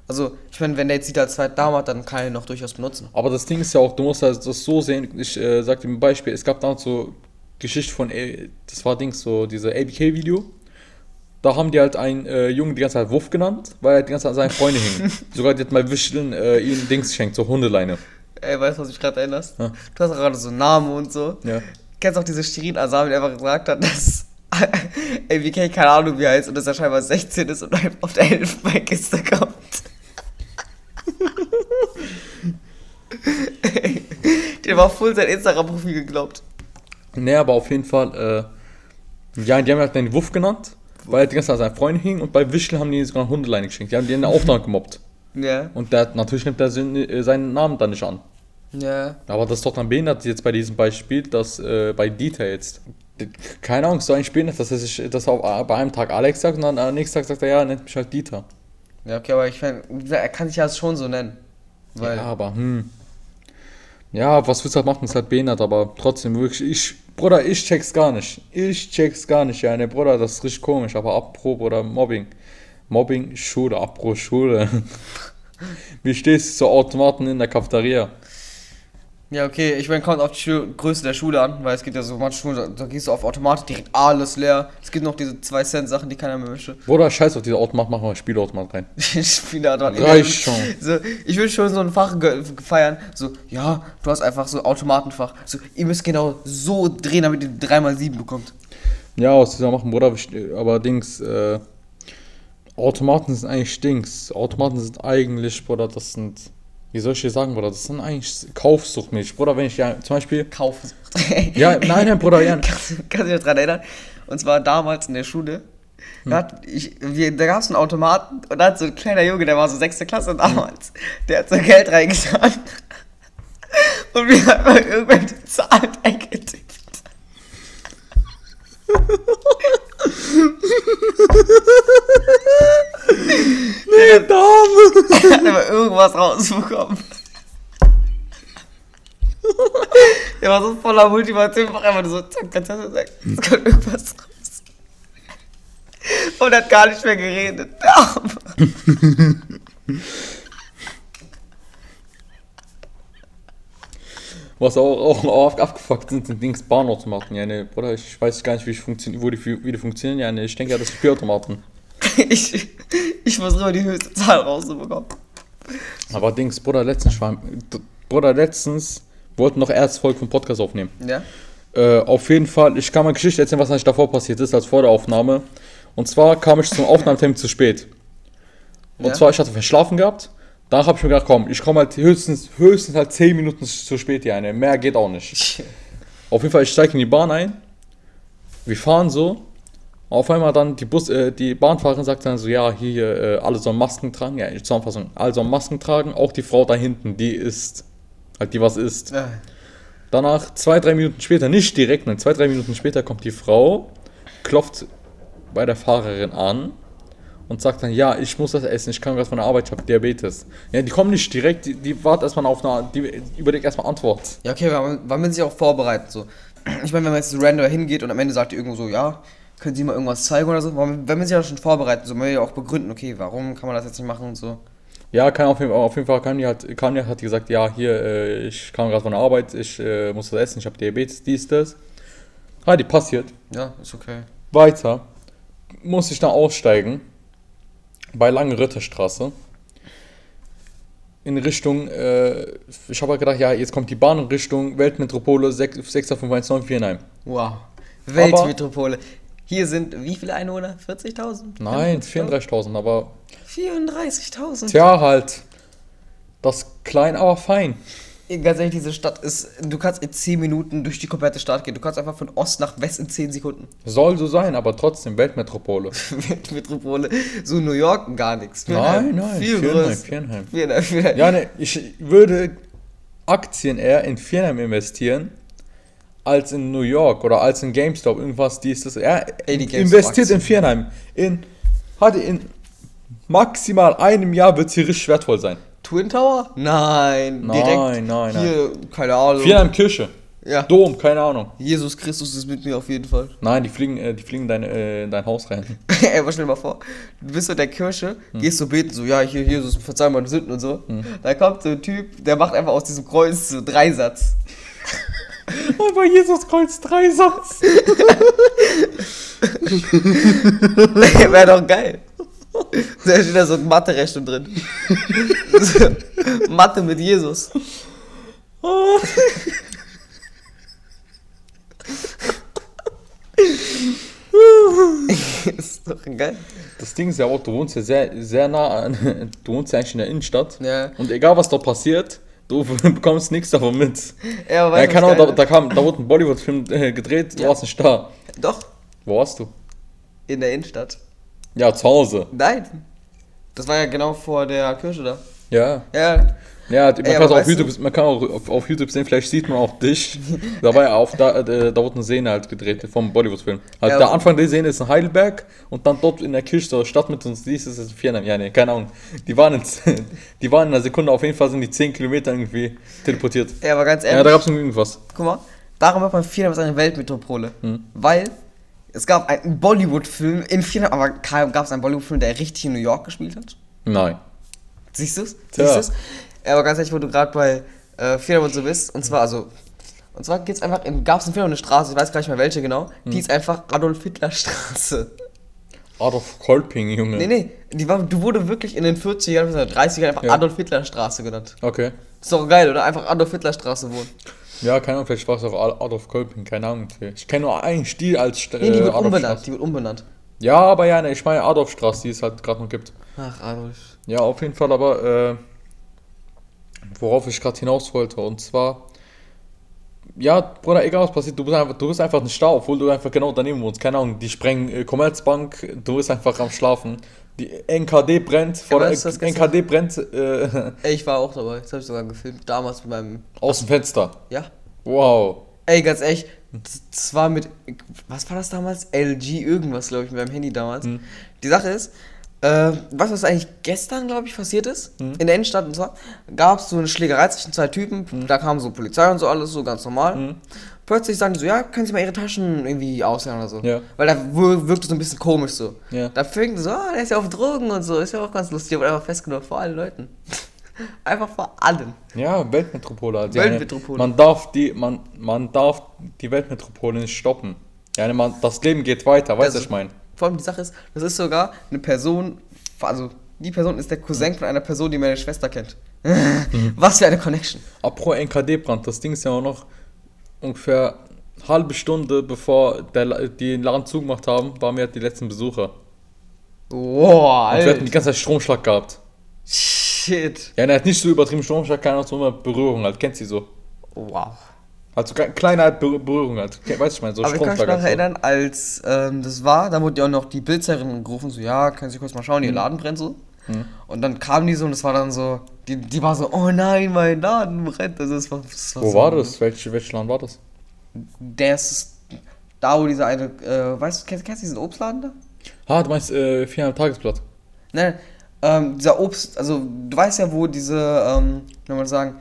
Also, ich meine, wenn der jetzt Dieter als zweiten Namen hat, dann kann er ihn noch durchaus benutzen. Aber das Ding ist ja auch, du musst halt das so sehen, ich äh, sag dir ein Beispiel, es gab damals so Geschichte von, äh, das war Dings, so diese ABK-Video. Da haben die halt einen äh, Jungen die ganze Zeit Wuff genannt, weil er die ganze Zeit an seine Freunde hing. *laughs* Sogar die hat mal Wischeln äh, ihm Dings geschenkt, so Hundeleine. Ey, weißt du, was mich gerade erinnerst? Ja. Du hast gerade so Namen und so. Ja. Kennst auch diese Shirin Asami, die einfach gesagt hat, dass *laughs* ABK keine Ahnung wie er heißt und dass er scheinbar 16 ist und auf der Elfenbeinkiste kommt. Ey, *laughs* Der war voll sein Instagram-Profil geglaubt. Nee, aber auf jeden Fall, äh, ja, die haben halt den Wuff genannt, weil er die ganze Zeit an seine Freunde hing und bei Wischeln haben die sogar eine Hundeleine geschenkt. Die haben die in der Aufnahme gemobbt. Ja. Und der, natürlich nimmt er äh, seinen Namen dann nicht an. Ja. Aber das ist doch dann behindert jetzt bei diesem Beispiel, dass äh, bei Dieter jetzt. Keine Ahnung, so ein behindert, dass er sich, er auf, bei einem Tag Alex sagt und dann am nächsten Tag sagt er, ja, nennt mich halt Dieter. Ja, okay, aber ich finde, er kann sich ja schon so nennen. Weil, ja, aber, hm. Ja, was willst du halt machen, ist halt behindert, aber trotzdem wirklich, ich, Bruder, ich check's gar nicht. Ich check's gar nicht, ja, ne, Bruder, das ist richtig komisch, aber Abprobe oder Mobbing. Mobbing, Schule, Abbruch, Schule. *laughs* Wie stehst du zu Automaten in der Cafeteria? Ja, okay, ich meine, kommt auf die Schu Größe der Schule an, weil es gibt ja so manche Schulen, da, da gehst du auf Automat direkt alles leer. Es gibt noch diese 2-Cent-Sachen, die keiner mehr möchte. Bruder, scheiß auf diese Automat, machen wir Spielautomat rein. *laughs* Spielautomat. Reicht schon. So, ich würde schon so ein Fach feiern. So, ja, du hast einfach so Automatenfach. So, ihr müsst genau so drehen, damit ihr 3x7 bekommt. Ja, was wir machen, Bruder, aber Dings, äh, Automaten sind eigentlich Dings. Automaten sind eigentlich, Bruder, das sind, wie soll ich dir sagen, Bruder, das sind eigentlich Kaufsuchtmilch. Bruder, wenn ich ja zum Beispiel, Kaufen. *laughs* ja, nein, nein, Bruder, ja, Kannst, kannst du dich dran erinnern? Und zwar damals in der Schule. Da, ich, wir, da gab es einen Automaten und da hat so ein kleiner Junge, der war so sechste Klasse damals, der hat so Geld reingetan. *laughs* Und wir haben irgendwelche Zahlen *laughs* eingetippt. Nee, Dame. *laughs* Er hat aber irgendwas rausbekommen. Der war so voller Motivation, einfach einfach so, zack, zack, zack, zack, es kommt irgendwas raus. Und hat gar nicht mehr geredet. Der Was auch, auch, auch abgefuckt sind, sind Dings Bahnautomaten. Ja, ne, Bruder, ich weiß gar nicht, wie, ich funktio wo die, wie die funktionieren. Ja, ne, ich denke ja, das sind Spielautomaten. *laughs* Ich, ich versuche immer die höchste Zahl rauszubekommen. Aber Dings, Bruder, letztens, war, Bruder, letztens wollten noch erst Folge vom Podcast aufnehmen. Ja? Äh, auf jeden Fall, ich kann mal Geschichte erzählen, was eigentlich davor passiert ist, als vor der Aufnahme. Und zwar kam ich zum Aufnahmetermin zu spät. Und Ja? zwar, ich hatte verschlafen gehabt. Danach habe ich mir gedacht, komm, ich komme halt höchstens, höchstens halt 10 Minuten zu spät hier eine. Mehr geht auch nicht. *laughs* Auf jeden Fall, ich steige in die Bahn ein. Wir fahren so. Auf einmal dann die Bus, äh, die Bahnfahrerin sagt dann so, ja, hier, äh, alle sollen Masken tragen. Ja, Zusammenfassung, alle sollen Masken tragen. Auch die Frau da hinten, die ist, halt die was ist. Ja. Danach, zwei, drei Minuten später, nicht direkt, nein, zwei, drei Minuten später kommt die Frau, klopft bei der Fahrerin an und sagt dann, ja, ich muss das essen, ich kann gerade von der Arbeit, ich habe Diabetes. Ja, die kommen nicht direkt, die, die warten erstmal auf eine, die überlegt erstmal Antwort. Ja, okay, weil man, weil man sich auch vorbereitet. So. Ich meine, wenn man jetzt so random hingeht und am Ende sagt die irgendwo so, ja, können Sie mal irgendwas zeigen oder so, wenn man sich ja schon vorbereitet, so man will ja auch begründen, okay, warum kann man das jetzt nicht machen und so. Ja, kann auf jeden, auf jeden Fall, Kanye hat, Kanye hat gesagt, ja, hier, äh, ich kam gerade von der Arbeit, ich äh, muss das essen, ich habe Diabetes, dies, das. Hat die passiert. Ja, ist okay. Weiter muss ich dann aussteigen bei Lange Ritterstraße in Richtung, äh, ich habe halt gedacht, ja, jetzt kommt die Bahn in Richtung Weltmetropole 65119 Vierenheim. Wow. Weltmetropole. Hier sind wie viele Einwohner? 40.000? Nein, 34.000, aber 34.000. tja, halt, das klein, aber fein. Ganz ehrlich, diese Stadt ist, du kannst in 10 Minuten durch die komplette Stadt gehen. Du kannst einfach von Ost nach West in 10 Sekunden. Soll so sein, aber trotzdem Weltmetropole. *laughs* Weltmetropole. So New York gar nichts. Nein, nein, Viel Viernheim. Viernheim. Viernheim, Viernheim. Ja, ne, ich würde Aktien eher in Viernheim investieren, als in New York oder als in GameStop, irgendwas, dies, das. Er Ey, die investiert in. Viernheim. In, hatte in maximal einem Jahr wird sie richtig wertvoll sein. Twin Tower? Nein. Nein, direkt nein, nein. Hier, keine Ahnung. Viernheim Kirche. Ja. Dom, keine Ahnung. Jesus Christus ist mit mir auf jeden Fall. Nein, die fliegen, äh, die fliegen in dein, äh, in dein Haus rein. *laughs* Ey, aber stell dir mal vor, du bist in der Kirche, Hm. gehst so beten, so, ja, hier, Jesus, verzeih meine Sünden und so. Da kommt so ein Typ, der macht einfach aus diesem Kreuz so Dreisatz. Aber *laughs* Jesus Kreuz Dreisatz. *laughs* Wäre doch geil. *laughs* Da steht da so ein Mathe-Rechnung drin. *laughs* Mathe mit Jesus. *laughs* ist doch geil. Das Ding ist ja auch, du wohnst ja sehr, sehr nah an, du wohnst ja eigentlich in der Innenstadt. Ja. Und egal was dort passiert, du bekommst nichts davon mit. Ja, aber Ja, was Ahnung, da, da, kam, da wurde ein Bollywood-Film äh, gedreht, du Ja. warst nicht da. ist? Doch, Wo warst du? in der Innenstadt. Ja, zu Hause. Nein. Das war ja genau vor der Kirche da. Ja. Ja, Ja, man, Ey, kann du- YouTube, man kann auch auf, auf YouTube sehen, vielleicht sieht man auch dich. *laughs* da war ja auf, da, äh, da wurde eine Szene halt gedreht vom Bollywood-Film. Halt, Ja, der Anfang der Szene ist in Heidelberg und dann dort in der Kirche, der Stadt mit uns, dies ist es Viernheim. Ja, nee, keine Ahnung. Die waren, in, *laughs* die waren in einer Sekunde, auf jeden Fall sind die 10 Kilometer irgendwie teleportiert. ja, aber ganz Ja, ehrlich. da gab es irgendwas. Guck mal, darum hat man Viernheim als eine Weltmetropole. Hm. Weil es gab einen Bollywood-Film in Viernheim, aber gab es einen Bollywood-Film, der richtig in New York gespielt hat? Nein. Siehst du's? Tja. Siehst du's? Ja, aber ganz ehrlich, wo du gerade bei äh, Viernheim und so bist, und zwar, also, und zwar geht's einfach, in, gab's in Viernheim eine Straße, ich weiß gar nicht mehr welche genau, Hm. die ist einfach Adolf-Hitler-Straße. Adolf Kolping, Junge. Nee, nee, die, war, die wurde wirklich in den 40ern, bis 30ern einfach Ja. Adolf-Hitler-Straße genannt. Okay. Ist doch geil, oder? Einfach Adolf-Hitler-Straße wohnen. Ja, keine Ahnung, vielleicht war es auch Ad- Adolf Kolping, keine Ahnung. Ich kenne nur einen Stil als St Nee, die äh, wird umbenannt, Adolfstraße. die wird umbenannt. Ja, aber ja, ne, ich meine Adolfstraße, die es halt gerade noch gibt. Ach, Adolf. Ja, auf jeden Fall, aber äh, worauf ich gerade hinaus wollte, und zwar, ja, Bruder, egal was passiert, du bist einfach, du bist einfach nicht da, obwohl du einfach genau daneben wohnst. Keine Ahnung, die sprengen äh, Commerzbank, du bist einfach am Schlafen. Die NKD brennt, vor Aber der NKD brennt äh, Ey, ich war auch dabei. Das habe ich sogar gefilmt. Damals mit meinem. aus dem Fenster. Ja. Wow. Ey, ganz ehrlich, das- war mit. Was war das damals? LG irgendwas, glaube ich, mit meinem Handy damals. Hm. Die Sache ist, äh, was was eigentlich gestern, glaube ich, passiert ist, Hm. in der Innenstadt und zwar, gab es so eine Schlägerei zwischen zwei Typen, Hm. da kam so Polizei und so alles, so ganz normal. Plötzlich sagen die so, ja, können Sie mal Ihre Taschen irgendwie aussehen oder so. Ja. Weil da wir- wirkte so ein bisschen komisch so. Ja. Da fing so, ah, der ist ja auf Drogen und so, ist ja auch ganz lustig, aber einfach festgenommen vor allen Leuten. *laughs* einfach vor allen. Ja, Weltmetropole. Also Weltmetropole. Man darf die, man, man darf die Weltmetropole nicht stoppen. Ja, ne, man, das Leben geht weiter, weißt du, Das- ich meine. Vor allem die Sache ist, das ist sogar eine Person, also die Person ist der Cousin von einer Person, die meine Schwester kennt. *laughs* Was für eine Connection. Apro NKD-Brand, das Ding ist ja auch noch ungefähr halbe Stunde bevor der, die den Laden zugemacht haben, waren wir die letzten Besucher. Wow, Und wir hatten die Alter. ganze Zeit Stromschlag gehabt. Shit. Ja, er hat nicht so übertrieben Stromschlag, keine Ahnung, so immer Berührung halt, kennt sie so. Wow. Also kleine halt Ber- Berührung halt, weißt du, ich meine, so Aber ich kann mich noch halt so. erinnern, als ähm, das war, da wurde ja auch noch die Bildzeitung gerufen, so, ja, können Sie kurz mal schauen, Ihr Laden brennt so. Und dann kamen die so und es war dann so, die, die war so, oh nein, mein Laden brennt. Es war, das war Wo so, war das? Welch, welches Land war das? Der ist da, wo dieser eine, äh, weißt du, kennst, kennst du diesen Obstladen da? Ah, du meinst äh, viereinhalb Tagesblatt. Nein, ähm, dieser Obst, also du weißt ja, wo diese, ähm, wie soll man sagen,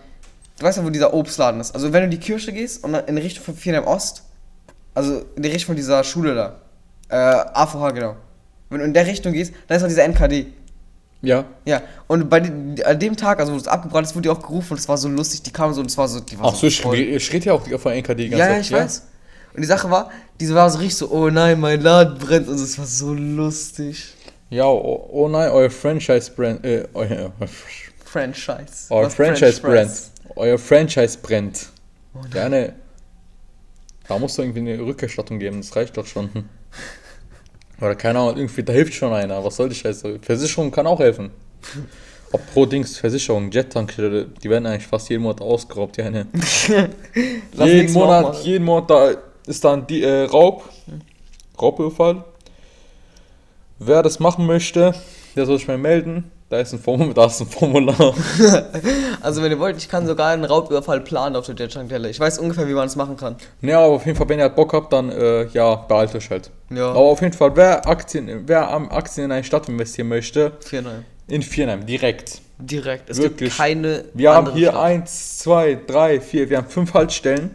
du weißt ja, wo dieser Obstladen ist. Also wenn du in die Kirche gehst und in Richtung von Viernem Ost, also in die Richtung von dieser Schule da, äh, AVH genau. Wenn du in der Richtung gehst, dann ist noch dieser NKD. Ja. Ja, und bei de, an dem Tag, also wo es abgebrannt ist, wurde die auch gerufen und es war so lustig, die kamen so und es war so, die war Ach so, ich rede ja auch von NKD die ganze Ja, ja, Zeit. ich weiß. Und die Sache war, diese war so richtig so, oh nein, mein Laden brennt und es war so lustig. Ja, oh, oh nein, euer Franchise-Brand, äh, euer, Franchise. euer Was Franchise-Brand, Fries. euer Franchise brennt. Oh. Gerne. Da musst du irgendwie eine Rückerstattung geben, das reicht doch schon. Oder keine Ahnung, irgendwie, da hilft schon einer. Was soll die Scheiße? Versicherung kann auch helfen. Ob pro Dings Versicherung, Jet-Tank, die werden eigentlich fast jeden Monat ausgeraubt, die eine. *laughs* Jeden Monat, jeden Monat da ist dann die äh, Raub, Raubüberfall. Wer das machen möchte, der soll sich mal melden. Da ist ein Formular. Da ist ein Formular. Also wenn ihr wollt, ich kann sogar einen Raubüberfall planen auf der Jetjankdelle. Ich weiß ungefähr, wie man es machen kann. ja, aber auf jeden Fall, wenn ihr halt Bock habt, dann äh, ja, behaltet euch halt. Ja. Aber auf jeden Fall, wer Aktien, wer am Aktien in eine Stadt investieren möchte, Viereinhalb. in Vierheim, direkt. Direkt. Es Wirklich. gibt keine Wir haben hier Stadt. eins, zwei, drei, vier, wir haben fünf Haltestellen.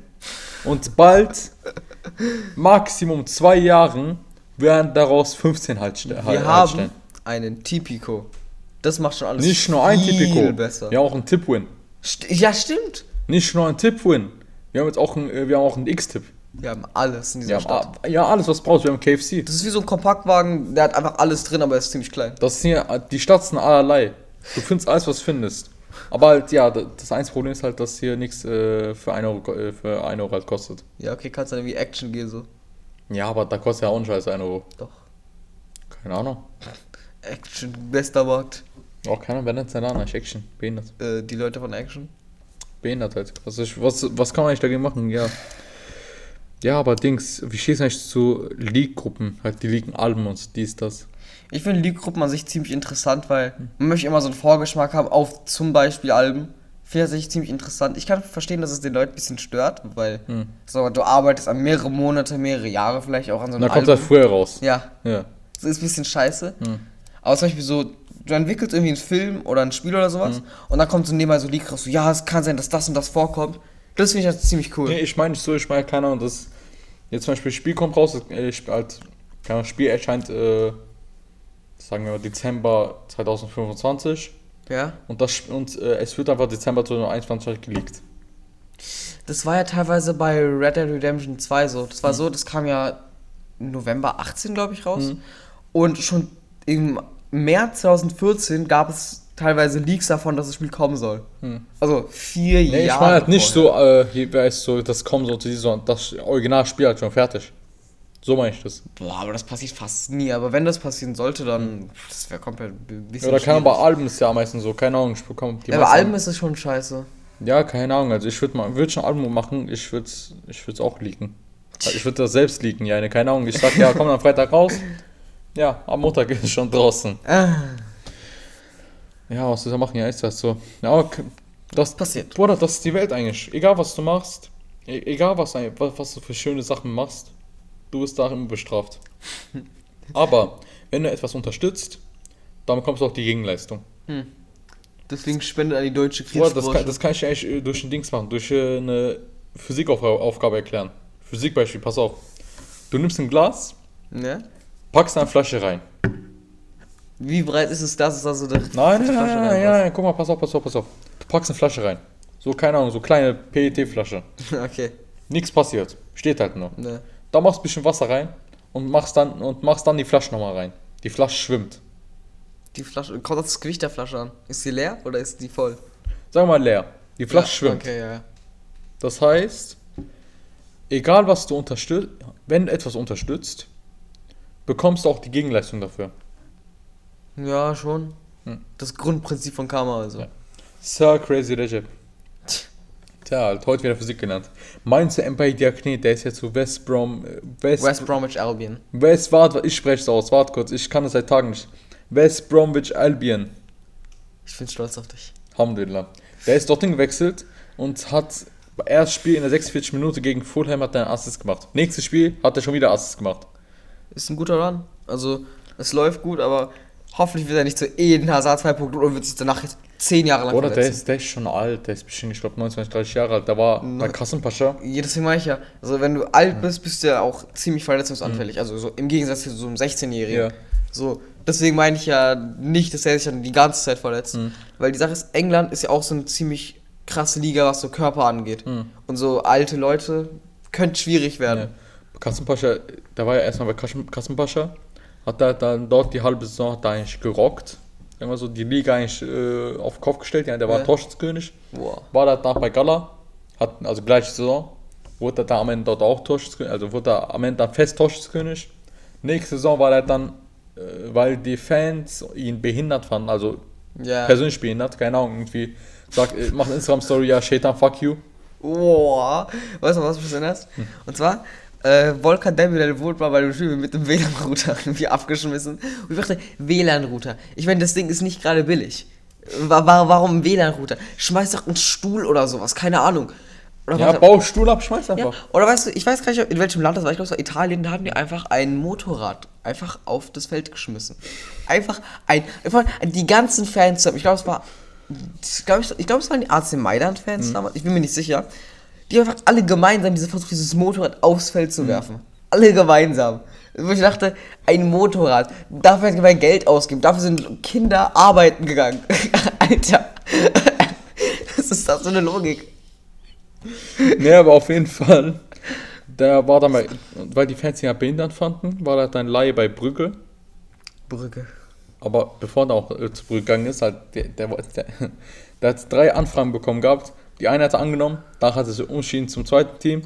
Und bald, *laughs* Maximum zwei Jahren, werden daraus 15 Halteste Wir haben einen Tipico. Das macht schon alles Nicht nur ein Tipico. besser. Ja, auch ein Tipwin. St ja, stimmt. Nicht nur ein Tipwin. Wir haben jetzt auch ein, äh, wir haben auch einen X-Tip. Wir haben alles in dieser Wir Stadt. ja, alles, was du brauchst. Wir haben KFC. Das ist wie so ein Kompaktwagen, der hat einfach alles drin, aber er ist ziemlich klein. Das hier, äh, die Stadt ein allerlei. Du findest alles, was du findest. Aber halt, ja, da- das einzige Problem ist halt, dass hier nichts äh, für 1 Euro, äh, für 1 Euro halt kostet. Ja, okay, kannst dann irgendwie Action gehen so. Ja, aber da kostet ja auch ein Scheiß 1 Euro. Doch. Keine Ahnung. Action, bester Markt. Auch keiner, wer nennt sein Name? Ich Action. Behindert. Äh, die Leute von Action. Behindert halt. Was, ist, was, was kann man eigentlich dagegen machen? Ja. Ja, aber Dings, wie stehst du eigentlich zu League-Gruppen? Halt die League-Alben und dies, das. Ich finde League-Gruppen an sich ziemlich interessant, weil man möchte immer so einen Vorgeschmack haben auf zum Beispiel Alben. Finde ich ziemlich interessant. Ich kann verstehen, dass es den Leuten ein bisschen stört, weil Hm. so, du arbeitest an mehrere Monate, mehrere Jahre vielleicht auch an so einem dann kommt Album. halt früher raus. Ja, Ja. das ist ein bisschen scheiße. Hm. Aber zum Beispiel so, du entwickelst irgendwie einen Film oder ein Spiel oder sowas Hm. und dann kommt so nebenbei so Leak raus, so, ja, es kann sein, dass das und das vorkommt. Das finde ich halt ziemlich cool. Nee, ich meine nicht so, ich meine, keine Ahnung, das. Jetzt zum Beispiel Spiel kommt raus, äh, ich, halt, Ahnung, Spiel erscheint, äh, sagen wir mal, Dezember 2025 Ja. und, das, und äh, es wird einfach Dezember 2021 halt geleakt. Das war ja teilweise bei Red Dead Redemption 2 so. Das war so, das kam ja November 18, glaube ich, raus. Und schon im März 2014 gab es teilweise Leaks davon, dass das Spiel kommen soll. Also vier Hm. Nee, ich Jahre. meine halt nicht vorher. so, äh, ist so, das kommt so zu dieser, das Originalspiel halt schon fertig. So meine ich das. Boah, aber das passiert fast nie. Aber wenn das passieren sollte, dann. Das wäre komplett ein bisschen. Oder keine Ahnung, bei. Alben ist ja meistens so, keine Ahnung, ich bekomme die Ja, bei Alben ist es schon scheiße. Ja, keine Ahnung, also ich würde mal, würde schon ein Album machen, ich würde es ich würd's auch leaken. Ich würde das selbst leaken, ja, keine Ahnung. Ich sag, ja, komm am Freitag raus. *laughs* Ja, am Montag ist es schon draußen. Ah, Ja, was soll ich machen? Ja, ist das so. Ja, okay. das Passiert. Bruder, das ist die Welt eigentlich. Egal, was du machst, e egal, was, was, du für schöne Sachen machst, du wirst da immer bestraft. *laughs* Aber, wenn du etwas unterstützt, dann bekommst du auch die Gegenleistung. deswegen spendet an die deutsche Bruder, das, Krebsforschung. kann, das kann ich eigentlich äh, durch ein Dings machen, durch äh, eine Physikaufgabe erklären. Physikbeispiel, pass auf. Du nimmst ein Glas, Ne? Packst eine Flasche rein. Wie breit ist es, dass es also der Nein, nein, nein, nein, nein, nein, guck mal, pass auf, pass auf, pass auf. Du packst eine Flasche rein. So, keine Ahnung, so kleine PET-Flasche. *laughs* Okay. Nichts passiert. Steht halt nur. Ne. Da machst du ein bisschen Wasser rein und machst dann, und machst dann die Flasche nochmal rein. Die Flasche schwimmt. Die Flasche, kommt das Gewicht der Flasche an? Ist sie leer oder ist die voll? Wir mal leer. Die Flasche ja, schwimmt. Okay, ja. Das heißt, egal was du unterstützt, wenn du etwas unterstützt, bekommst du auch die Gegenleistung dafür. Ja, schon. Hm. Das Grundprinzip von Karma also. Ja. Sir Crazy Recep. Tja, halt heute wieder Physik gelernt. Meinst du Empire Diakne, der ist jetzt zu West Brom, äh, West, West Bromwich Albion. West, warte, ich spreche es aus, warte kurz, ich kann es seit Tagen nicht. West Bromwich Albion, Ich bin stolz auf dich. Alhamdulillah. Der ist dorthin gewechselt und hat erstes Spiel in der 46 Minute gegen Fulham hat er einen Assist gemacht. Nächstes Spiel hat er schon wieder Assist gemacht. Ist ein guter Run. Also, es läuft gut, aber Hoffentlich wird er nicht zu Eden Hazard 2.0 und wird sich danach jetzt 10 Jahre lang Oder der verletzen. ist, der ist schon alt, der ist bestimmt, ich glaube 29, 30 Jahre alt. Der war bei Kassenpascha. Ja, deswegen meine ich ja. Also, wenn du alt bist, bist du ja auch ziemlich verletzungsanfällig. Also, so im Gegensatz zu so einem 16-Jährigen. Ja. So, deswegen meine ich ja nicht, dass er sich dann die ganze Zeit verletzt. Mhm. Weil die Sache ist, England ist ja auch so eine ziemlich krasse Liga, was so Körper angeht. Mhm. Und so alte Leute könnte schwierig Ja. Kassenpascha, der war ja erstmal bei Kassen- Kassenpascha. Hat er dann dort die halbe Saison hat er eigentlich gerockt. Immer so die Liga eigentlich äh, auf den Kopf gestellt. Ja, der war Ja. Torschützkönig. Boah. War danach bei Gala. Hat, also gleiche Saison. Wurde er da am Ende dort auch Torschützkönig. Also wurde er am Ende dann fest Torschützkönig. Nächste Saison war er dann, äh, weil die Fans ihn behindert fanden. Also Ja. persönlich behindert. Keine Ahnung, irgendwie. Sagt, äh, macht Instagram-Story, ja, Shaitan, fuck you. Boah. Weißt du, was du hast? Hm. Und zwar, äh, Volkan Demirel wurde mal bei dem Spiel mit dem WLAN-Router *laughs* irgendwie abgeschmissen. Und ich dachte, WLAN-Router. Ich meine, das Ding ist nicht gerade billig. Wa- wa- Warum ein WLAN-Router? Schmeiß doch einen Stuhl oder sowas, keine Ahnung. Oder Ja, bau Stuhl ab, schmeiß ja, einfach. oder weißt du, ich weiß gar nicht, in welchem Land das war, ich glaube, es war Italien, da haben die einfach ein Motorrad einfach auf das Feld geschmissen. Einfach ein, einfach die ganzen Fans, ich glaube, es war, ich glaube, ich es waren die AC Mailand-Fans Mhm. damals, ich bin mir nicht sicher, die haben einfach alle gemeinsam diese versucht, dieses Motorrad aufs Feld Mhm. zu werfen. Alle gemeinsam. Wo ich dachte, ein Motorrad, dafür hätte ich mein Geld ausgeben, dafür sind Kinder arbeiten gegangen. *laughs* Alter. Was ist das für eine Logik? Nee, aber auf jeden Fall. Der war dann bei, weil die Fans ihn ja behindert fanden, war er dann Laie bei Brügge. Brücke. Aber bevor er auch äh, zu Brügge gegangen ist, halt, der, der, der, der hat drei Anfragen bekommen gehabt. Die eine hat er angenommen, da hat er sich umentschieden zum zweiten Team.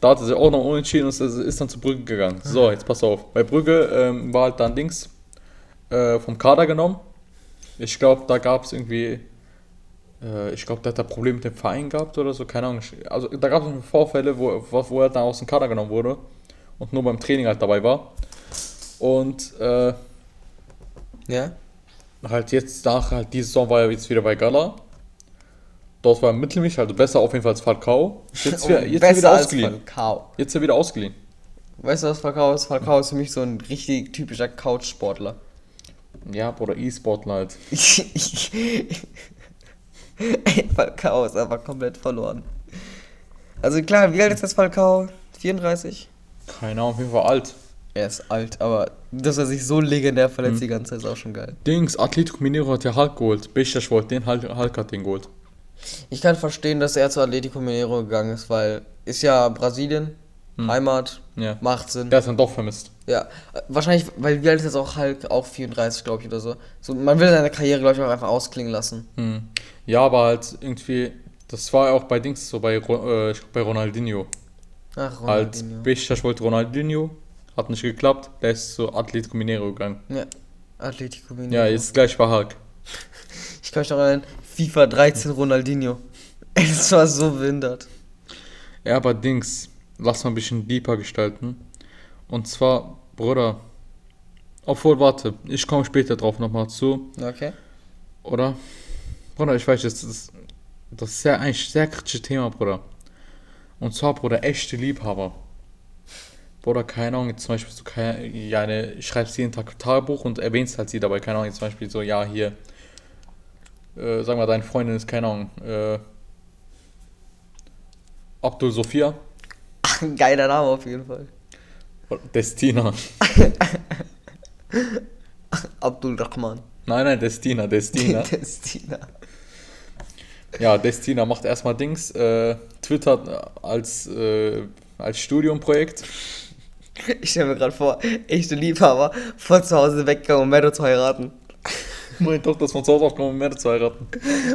Da hat er sich auch noch unentschieden und ist- dann zu Brügge gegangen. So, jetzt pass auf. Bei Brügge ähm, war halt dann Dings äh, vom Kader genommen. Ich glaube, da gab es irgendwie, äh, ich glaube, da hat er Probleme mit dem Verein gehabt oder so, keine Ahnung. Also da gab es Vorfälle, wo, wo, wo er dann aus dem Kader genommen wurde und nur beim Training halt dabei war. Und äh, Ja? halt jetzt nach halt diese Saison war er jetzt wieder bei Gala. Dort war er mittelmäßig, also besser auf jeden Fall als Falcao. Jetzt, Oh, *laughs* jetzt er wieder als ausgeliehen. Jetzt ist er wieder ausgeliehen. Weißt du, was Falcao ist? Falcao ist für mich so ein richtig typischer Couchsportler. Ja, oder E-Sportler halt. *laughs* Ey, Falcao ist einfach komplett verloren. Also klar, wie alt ist das Falcao? 34? Keine Ahnung, auf jeden Fall alt. Er ist alt, aber dass er sich so legendär verletzt Mhm. die ganze Zeit ist auch schon geil. Dings, Atletico Mineiro hat ja Hulk geholt. Besiktas wollte den, Hulk, Hulk hat den geholt. Ich kann verstehen, dass er zu Atletico Mineiro gegangen ist, weil ist ja Brasilien, Heimat, Hm. Ja. macht Sinn. Der ist dann doch vermisst. Ja, wahrscheinlich, weil wie alt ist jetzt auch Hulk? Auch 34, glaube ich, oder so. so. Man will seine Karriere, glaube ich, auch einfach ausklingen lassen. Hm. Ja, aber halt irgendwie, das war ja auch bei Dings so, bei, äh, bei Ronaldinho. Ach, Halt, Ronaldinho. Besiktas wollte Ronaldinho, hat nicht geklappt, der ist zu Atletico Mineiro gegangen. Ja, Atletico Mineiro. Ja, jetzt gleich bei Hulk. *laughs* Ich kann mich noch erinnern, FIFA 13 Ronaldinho. *laughs* Das war so behindert. Ja, aber Dings, lass mal ein bisschen deeper gestalten. Und zwar, Bruder, obwohl, warte, ich komme später drauf nochmal zu, Okay. oder? Bruder, ich weiß, das ist, das ist sehr, eigentlich sehr kritisches Thema, Bruder. Und zwar, Bruder, echte Liebhaber. Bruder, keine Ahnung, jetzt zum Beispiel so, keine, ja, eine, schreibst jeden Tag Tagebuch und erwähnst halt sie dabei, keine Ahnung, jetzt zum Beispiel so, ja, hier, äh, sag mal, deine Freundin ist, keine Ahnung, äh, Abdul Sophia, Ach, *laughs* ein geiler Name auf jeden Fall. Destina. *laughs* Abdul Rahman. Nein, nein, Destina, Destina. *laughs* Destina. ja, Destina macht erstmal Dings, äh, Twitter als, äh, als Studiumprojekt. Ich stelle mir gerade vor, echte Liebhaber von zu Hause weggegangen, um Meadow zu heiraten. Meine Tochter ist von zu Hause aufgenommen, um mehr zu heiraten.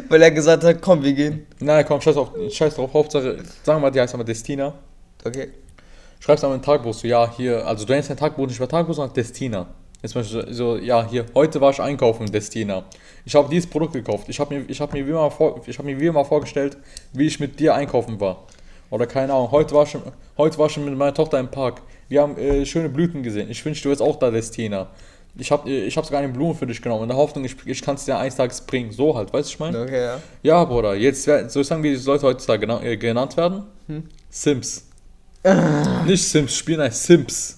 Weil er gesagt hat, komm, wir gehen. Nein, komm, scheiß, auf, scheiß drauf, Hauptsache, sagen wir mal, die heißt aber Destina. Okay. Schreibst aber ein Tagebuch, so, ja, hier, also du nennst dein Tagebuch nicht mehr Tagebuch, sondern Destina. Jetzt Beispiel so, ja, hier, heute war ich einkaufen, Destina. Ich habe dieses Produkt gekauft. Ich habe mir, ich hab mir, wie immer vor, ich hab mir wie immer vorgestellt, wie ich mit dir einkaufen war. Oder keine Ahnung, heute war ich, heute war ich mit meiner Tochter im Park. Wir haben äh, schöne Blüten gesehen. Ich wünsche, du wärst auch da, Destina. Ich habe ich hab sogar eine Blume für dich genommen, in der Hoffnung, ich, ich kann es dir eines Tages bringen. So halt, weißt du, ich meine? Okay, ja. Ja, Bruder, jetzt soll ich sagen, wie die Leute heutzutage gena äh, genannt werden? Sims. Nicht Sims spielen, nein, Sims.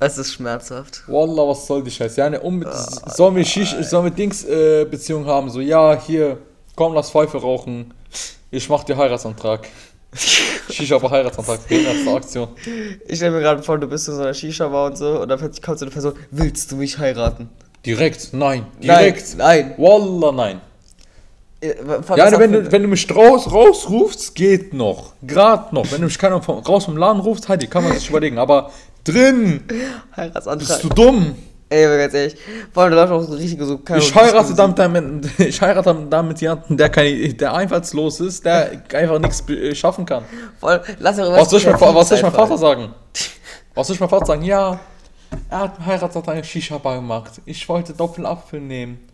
Es ist schmerzhaft. Wallah, was soll die Scheiße? Ja, ne, um, sollen wir, Shish, sollen wir Dings äh, Beziehung haben? So, ja, hier, komm, lass Pfeife rauchen. Ich mach dir Heiratsantrag. *laughs* Shisha aber Heiratsantrag, behinderte Aktion. Ich stelle mir gerade vor, du bist in so einer Shisha-Bar und so und dann kommt so eine Person, willst du mich heiraten? Direkt, nein, direkt. Nein, Wallah, nein. nein. Ja, ne, wenn, du, wenn du mich raus, rausrufst, geht noch. Grad noch. Wenn du mich keiner vom, raus vom Laden rufst, halt, die kann man sich überlegen. Aber drin, *laughs* Heiratsantrag. bist du dumm. Ey, aber ganz ehrlich, vor allem, da läuft auch so richtig so... Ich heirate Diskussion. damit, ich heirate damit jemanden, der, keine, der einfallslos ist, der einfach nichts be- schaffen kann. Vor allem, lass Was soll ich, mein, was soll ich mein einfallen. Vater sagen? Was soll ich mein Vater sagen? Ja, er hat heiratet eine Shisha-Bar gemacht. Ich wollte Doppelapfel nehmen.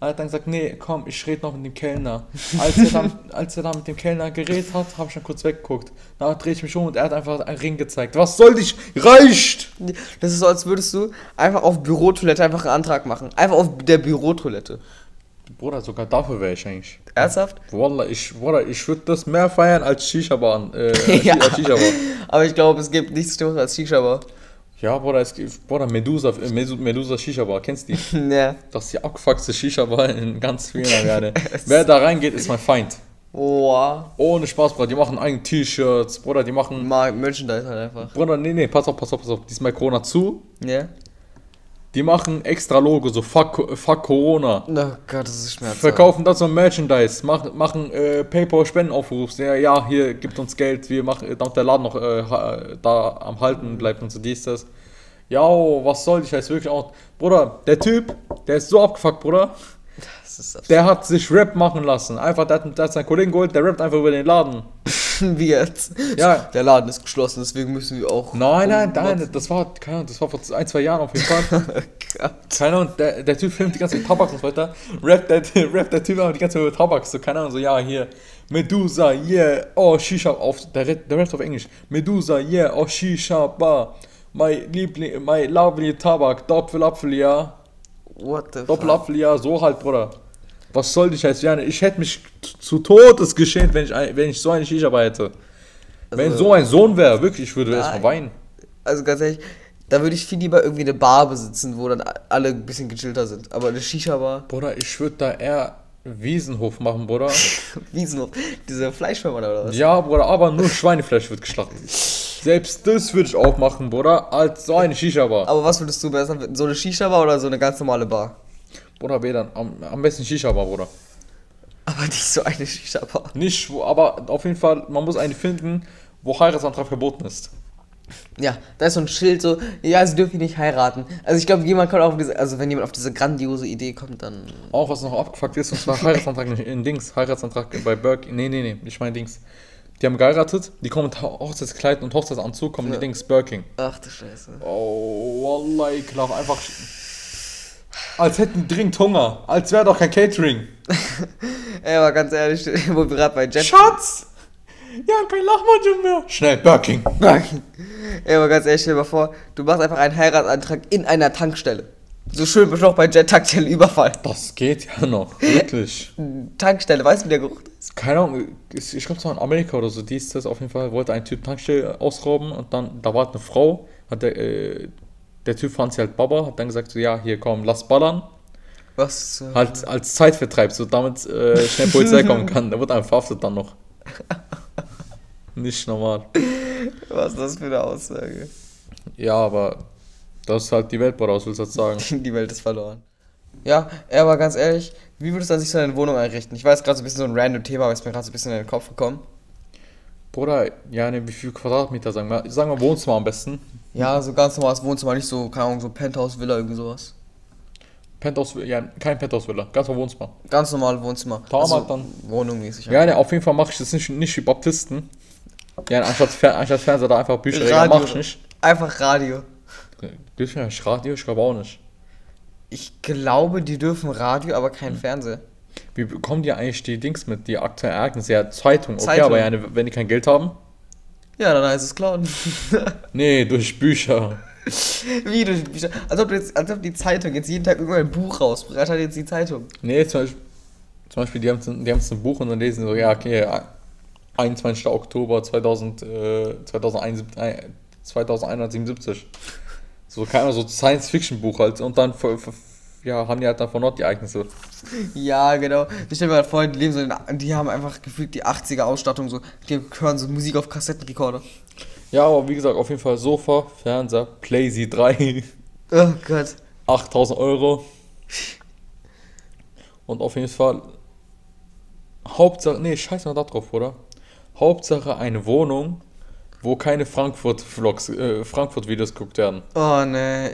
Er hat dann gesagt, nee, komm, ich rede noch mit dem Kellner. Als er dann, *laughs* als er dann mit dem Kellner geredet hat, habe ich dann kurz weggeguckt. Dann drehe ich mich um und er hat einfach einen Ring gezeigt. Was soll dich? Reicht! Das ist so, als würdest du einfach auf Bürotoilette einfach einen Antrag machen. Einfach auf der Bürotoilette. Bruder, sogar dafür wäre ich eigentlich. Ernsthaft? Wallah, ich, Bruder, ich würde das mehr feiern als Shisha-Bar. Äh, *laughs* als Ja. als Shisha-Bar. Aber ich glaube, es gibt nichts Schlimmeres als Shisha-Bar. Ja, Bruder, es gibt, Bruder, Medusa, Medu- Medusa Shisha-Bar, kennst du die? *laughs* ja. Das ist die abgefuckte Shisha-Bar in ganz Wiener *laughs* Werde. Wer da reingeht, ist mein Feind. Boah. Ohne Spaß, Bruder. Die machen eigene T-Shirts, Bruder, die machen. Mal Merchandise halt einfach. Bruder, nee, nee, pass auf, pass auf, pass auf. Diesmal Corona zu. Ja? Die machen extra Logo, so fuck, fuck Corona. Oh Gott, das ist schmerzhaft. Verkaufen das so Merchandise, machen, machen äh, PayPal-Spendenaufrufs. Ja, ja, hier gibt uns Geld, wir machen, damit der Laden noch äh, ha- da am Halten bleibt und so dies, das. Ja, was soll ich, heißt wirklich auch. Bruder, der Typ, der ist so abgefuckt, Bruder. Der hat sich Rap machen lassen. Einfach, der hat, der hat seinen Kollegen geholt, der rappt einfach über den Laden. *laughs* Wie jetzt? Ja. Der Laden ist geschlossen, deswegen müssen wir auch. Nein, nein, nein, das war, keine Ahnung, das war vor ein, zwei Jahren auf jeden Fall. *laughs* Keine Ahnung, der, der Typ filmt die ganze Zeit Tabak und so weiter. Rappt der, *laughs* rappt der Typ aber die ganze Zeit über Tabak. So, keine Ahnung, so, ja, hier, Medusa, yeah, oh, Shisha, auf, der, der rappt auf Englisch. Medusa, yeah, oh, Shisha, bar. My Liebling, my lovely Tabak, Doppelapfel, ja. What the fuck? Doppelapfel, ja, so halt, Bruder. Was soll ich jetzt werden? Ich hätte mich zu Todes geschämt, wenn ich, wenn ich so eine Shisha-Bar hätte. Wenn Also- so ein Sohn wäre, wirklich, ich würde Nein. erstmal weinen. Also ganz ehrlich, da würde ich viel lieber irgendwie eine Bar besitzen, wo dann alle ein bisschen gechillter sind. Aber eine Shisha-Bar, Bruder, ich würde da eher Wiesenhof machen, Bruder. *laughs* Wiesenhof, diese Fleischfirma oder was? Ja, Bruder, aber nur Schweinefleisch wird geschlachtet. Selbst das würde ich auch machen, Bruder, als so eine Shisha-Bar. Aber was würdest du besser? So eine Shisha-Bar oder so eine ganz normale Bar? Bruder, weder, am, am besten Shisha-Bar, Bruder. Aber nicht so eine Shisha-Bar. Nicht, aber auf jeden Fall, man muss eine finden, wo Heiratsantrag verboten ist. Ja, da ist so ein Schild so, ja, sie dürfen nicht heiraten. Also ich glaube, jemand kommt auf diese, also wenn jemand auf diese grandiose Idee kommt, dann. Auch was noch abgefuckt ist, und zwar Heiratsantrag in, in Dings, Heiratsantrag bei Burke, nee, nee, nee, nicht mein Dings. Die haben geheiratet, die kommen mit Ho- Hochzeitskleid und Hochzeitsanzug, kommen Ja. die Dings, Birking. Ach du Scheiße. Oh, Wallah, ekelhaft, einfach. Als hätten dringend Hunger, als wäre doch kein Catering. *laughs* Ey, aber ganz ehrlich, *laughs* wo wir gerade bei Jet. Schatz! Ja, kein Lachmann mehr. Schnell, Birking. Ey, aber ganz ehrlich, stell dir mal vor, du machst einfach einen Heiratsantrag in einer Tankstelle. So schön noch bei Jet Tankstelle Überfall. Das geht ja noch, wirklich. *laughs* Tankstelle, weißt du, wie der Geruch ist? Keine Ahnung, ich glaube, es war in Amerika oder so, die ist das auf jeden Fall, wollte ein Typ Tankstelle ausrauben und dann, da war eine Frau, hat der, äh, der Typ fand sie halt Baba, hat dann gesagt, so, ja, hier komm, lass ballern. Was? zur Halt als Zeitvertreib, so damit äh, schnell Polizei kommen *laughs* kann. Der wird einfach verhaftet dann noch. Nicht normal. Was ist das für eine Aussage? Ja, aber das ist halt die Welt, was willst du jetzt sagen? *laughs* Die Welt ist verloren. Ja, aber ganz ehrlich, wie würdest du an sich so eine Wohnung einrichten? Ich weiß gerade so ein bisschen so ein random Thema, aber ist mir gerade so ein bisschen in den Kopf gekommen. Bruder, ja, ne, wie viel Quadratmeter sagen wir? Sagen wir Wohnzimmer am besten. Ja, so ganz normales Wohnzimmer, nicht so, keine Ahnung, so Penthouse, Villa, irgendwie sowas. Penthouse, ja, kein Penthouse-Villa, ganz normal Wohnzimmer. Ganz normale Wohnzimmer. Da also, halt dann- Wohnung mäßig. Ja, ne, auf jeden Fall mache ich das nicht, nicht wie Baptisten. Ja, anstatt, Fer anstatt Fernseher da einfach Bücher regeln, Radio. mach ich nicht. Einfach Radio. Dürfen ja nicht Radio? Ich glaube auch nicht. Ich glaube, die dürfen Radio, aber Hm. kein Fernseher. Wie bekommen die eigentlich die Dings mit, die aktuellen Ereignisse? Ja, Zeitung, okay, Zeitung. aber ja, wenn die kein Geld haben? Ja, dann heißt es klauen. *laughs* Nee, durch Bücher. Wie durch Bücher. Als ob, du jetzt, als ob die Zeitung jetzt jeden Tag irgendein Buch rausbringt. hat jetzt die Zeitung. Nee, zum Beispiel, zum Beispiel die haben die haben so ein Buch und dann lesen sie so, ja, okay, 21. Oktober 2000, äh, 2071, äh, 2177. So, keine Ahnung, so Science-Fiction-Buch halt. Und dann ver- ver- ja, haben die halt dann von die Ereignisse. Ja, genau. Ich stell mir halt vor, die leben so in, die haben einfach gefühlt die 80er Ausstattung so, die hören so Musik auf Kassettenrekorder. Ja, aber wie gesagt, auf jeden Fall Sofa, Fernseher, Playsee 3, Oh Gott. 8000 Euro. Und auf jeden Fall Hauptsache, nee, scheiß mal da drauf, oder? Hauptsache eine Wohnung, wo keine Frankfurt-Vlogs, äh, Frankfurt-Videos geguckt werden. Oh ne,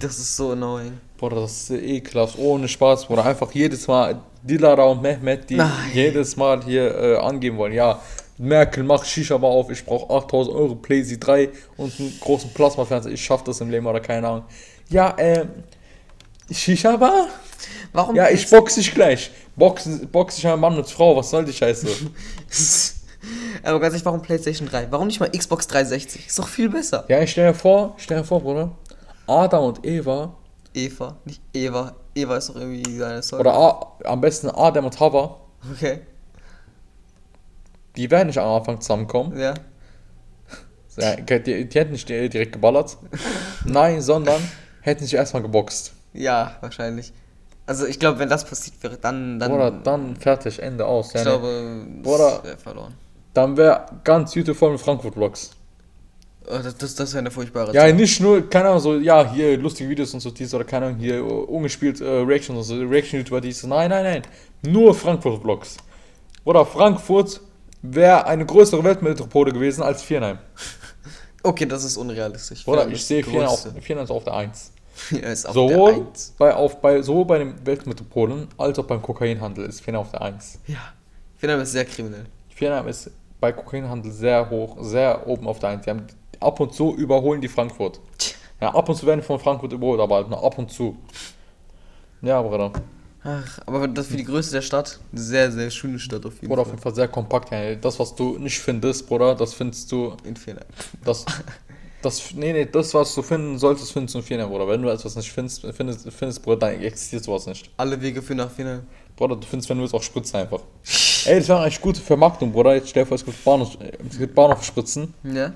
das ist so annoying. Boah, das ist ekelhaft, ohne Spaß, Bruder. Einfach jedes Mal Dilara und Mehmet, die Nein. jedes Mal hier äh, angeben wollen. Ja, Merkel macht Shisha mal auf, ich brauche 8000 Euro Playsee 3 und einen großen Plasmafernseher. Ich schaff das im Leben oder keine Ahnung. Ja, ähm, Shisha Bar? Warum? Ja, ich box dich gleich. Box, box ich ein Mann und Frau, was soll die Scheiße? *laughs* Aber ganz ehrlich, warum PlayStation 3? Warum nicht mal Xbox 360? Ist doch viel besser. ja, ich stell dir vor, stell dir vor, Bruder. Adam und Eva, Eva, nicht Eva. Eva ist doch irgendwie seine Story. oder A, am besten Adam und Hava, Okay, die werden nicht am Anfang zusammenkommen. ja. Ja, die, die hätten nicht direkt geballert. *laughs* Nein, sondern hätten sich erstmal geboxt. Ja, wahrscheinlich. Also ich glaube, wenn das passiert wäre, dann... dann Oder dann fertig, Ende aus. Ich Ja, glaube, das wäre verloren. Dann wäre ganz YouTube voll mit Frankfurt-Vlogs. Oh, das das, das wäre eine furchtbare Ja, Zeit. nicht nur, keine Ahnung, so, ja, hier lustige Videos und so, dies oder keine Ahnung, hier äh, ungespielt äh, Reactions und so, Reaction-YouTuber, dies. Nein, nein, nein. Nur Frankfurt-Vlogs. Oder Frankfurt wäre eine größere Weltmetropole gewesen als Viernheim. *laughs* Okay, das ist unrealistisch. Oder Viernheim ich sehe Viernheim auf, Größte. Viernheim ist auf der 1. *laughs* Ja, ist auf Sowohl der Eins. bei, auf, bei, sowohl bei den Weltmetropolen als auch beim Kokainhandel ist Viernheim auf der 1. Ja. Viernheim ist sehr kriminell. Viernheim ist bei Kokainhandel sehr hoch, sehr oben auf der 1. Die haben, ab und zu überholen die Frankfurt. Ja, ab und zu werden von Frankfurt überholt, aber halt nur ab und zu. Ja, Bruder. Ach, aber das für die Größe der Stadt, sehr, sehr schöne Stadt auf jeden Bruder, auf Fall. jeden Fall sehr kompakt. Ja. Das, was du nicht findest, Bruder, das findest du. In Viernheim. Das, das, nee, nee, das, was du finden solltest, findest du in Viernheim, Bruder. Wenn du etwas nicht findest, findest, findest Bruder, dann existiert sowas nicht. Alle Wege führen nach Viernheim. Bruder, du findest, wenn du willst, auch Spritzen einfach. Ey, das wäre eigentlich gute Vermarktung, Bruder. Jetzt stell dir vor, es gibt Bahnhof, es gibt Bahnhofspritzen. Ja?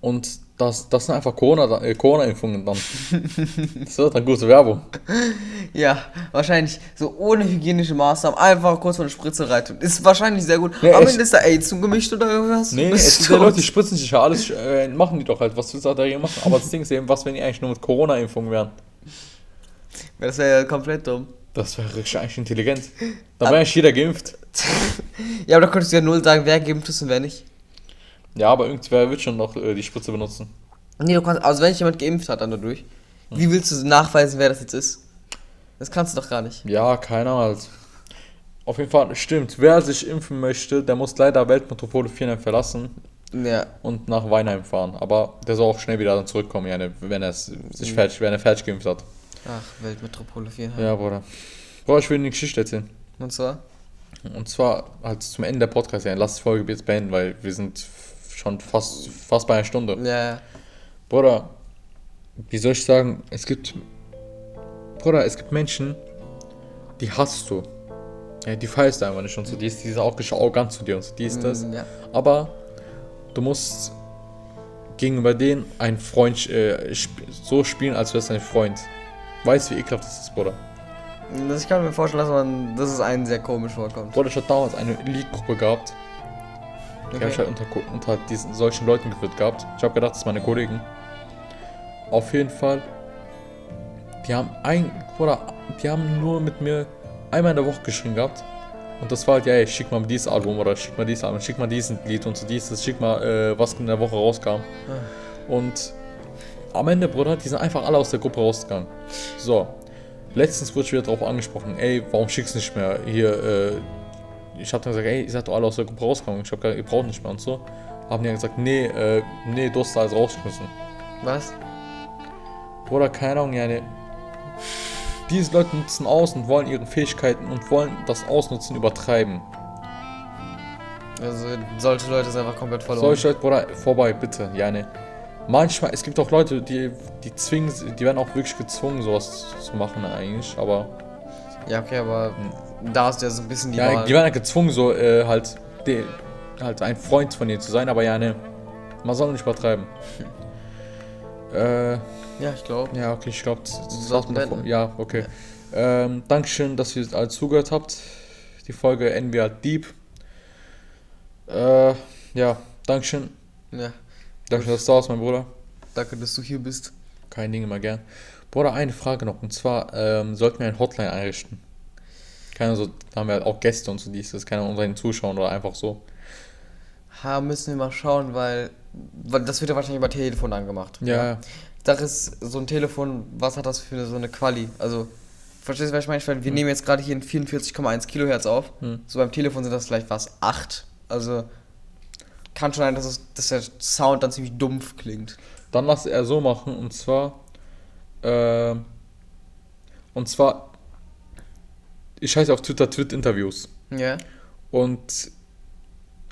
Und das, das sind einfach Corona- äh, Corona-Impfungen dann. das wird dann gute Werbung. Ja, wahrscheinlich so ohne hygienische Maßnahmen einfach kurz vor eine Spritze rein. tun. Ist wahrscheinlich sehr gut. Nee, Am. Ende ist da AIDS zugemischt oder irgendwas? Nee, es gibt *laughs* ja Leute, die spritzen sich ja alles, äh, machen die doch halt, was willst du da dagegen machen? Aber das Ding ist eben, was, wenn die eigentlich nur mit Corona-Impfungen wären? Das wäre ja komplett dumm. Das wäre eigentlich intelligent. Da wäre eigentlich jeder geimpft. *laughs* Ja, aber da könntest du ja null sagen, wer geimpft ist und wer nicht. Ja, aber irgendwer wird schon noch äh, die Spritze benutzen. Nee, du kannst, also wenn sich jemand geimpft hat dann dadurch, wie willst du nachweisen, wer das jetzt ist? Das kannst du doch gar nicht. Ja, keiner halt. Auf jeden Fall, stimmt. Wer sich impfen möchte, der muss leider Weltmetropole Viernheim verlassen Ja, und nach Weinheim fahren. Aber der soll auch schnell wieder dann zurückkommen, ne, wenn er sich fertig, wenn er fertig geimpft hat. ach, Weltmetropole 4. Ja, Bruder. Bruder, ich will eine Geschichte erzählen. Und zwar? Und zwar halt zum Ende der Podcast, ja. Lass die Folge jetzt beenden, weil wir sind schon fast, fast bei einer Stunde. Ja. Bruder, wie soll ich sagen, es gibt. Bruder, es gibt Menschen, die hasst du. Ja, die feierst du einfach nicht und so. Die, ist, die sind auch arrogant zu dir und so. Die ist das. Mm, Ja. Aber du musst gegenüber denen ein Freund äh, sp so spielen, als wärst du ein Freund. Weißt du, wie ekelhaft das ist, Bruder? Das, ich kann mir vorstellen, dass, man, dass es einen sehr komisch vorkommt. Bruder, ich hatte damals eine Elite-Gruppe gehabt. Die habe ich halt unter, unter diesen, solchen Leuten geführt gehabt. Ich habe gedacht, das sind meine Kollegen. Auf jeden Fall. Die haben ein, Bruder, die haben nur mit mir einmal in der Woche geschrieben gehabt. Und das war halt, ja, ey, schick mal dieses Album oder schick mal dieses Album, schick mal diesen Lied und so dieses, schick mal, äh, was in der Woche rauskam. Und am Ende, Bruder, die sind einfach alle aus der Gruppe rausgegangen. So. Letztens wurde ich wieder darauf angesprochen, ey, warum schickst du nicht mehr hier, äh, ich hab dann gesagt, ey, ihr seid doch alle aus der Gruppe rausgegangen. Ich hab gesagt, ihr braucht nicht mehr und so. Haben die dann gesagt, nee, äh, nee, du hast da alles rausgeschmissen. Was? Bruder, keine Ahnung, ja, ne. Diese Leute nutzen aus und wollen ihre Fähigkeiten und wollen das Ausnutzen übertreiben. Also solche Leute sind einfach komplett verloren. Solche Leute, Bruder, vorbei, bitte, ja, ne. Manchmal, es gibt auch Leute, die, die zwingen, die werden auch wirklich gezwungen, sowas zu machen eigentlich, aber Ja, okay, aber da du ja so ein bisschen die ja, Wahl. die werden halt gezwungen, so äh, halt, de, halt ein Freund von denen zu sein, aber ja, ne, man soll nicht übertreiben. *laughs* Äh, Ja, ich glaube. ja, okay, ich glaube, ja, okay. Ähm, Dankeschön, dass ihr alle zugehört habt. Die Folge enden wir halt deep. Äh, ja, Dankeschön. Ja. Danke, dass du da warst, mein Bruder. Danke, dass du hier bist. Kein Ding, immer gern. Bruder, eine Frage noch. Und zwar, ähm, sollten wir eine Hotline einrichten? Keine so, da haben wir halt auch Gäste und so dies, das kann unseren Zuschauern oder einfach so. Ha, müssen wir mal schauen, weil, weil das wird ja wahrscheinlich über Telefon angemacht. Ja, ja. Das ist so ein Telefon, was hat das für so eine Quali? Also, verstehst du, was ich meine? Ich meine, Wir nehmen jetzt gerade hier in 44,1 Kilohertz auf. Hm. So beim Telefon sind das vielleicht was 8. Also, kann schon sein, dass, es, dass der Sound dann ziemlich dumpf klingt. Dann lass er so machen und zwar, ähm, und zwar, ich heiße auf Twitter Twit-Interviews. Ja. Und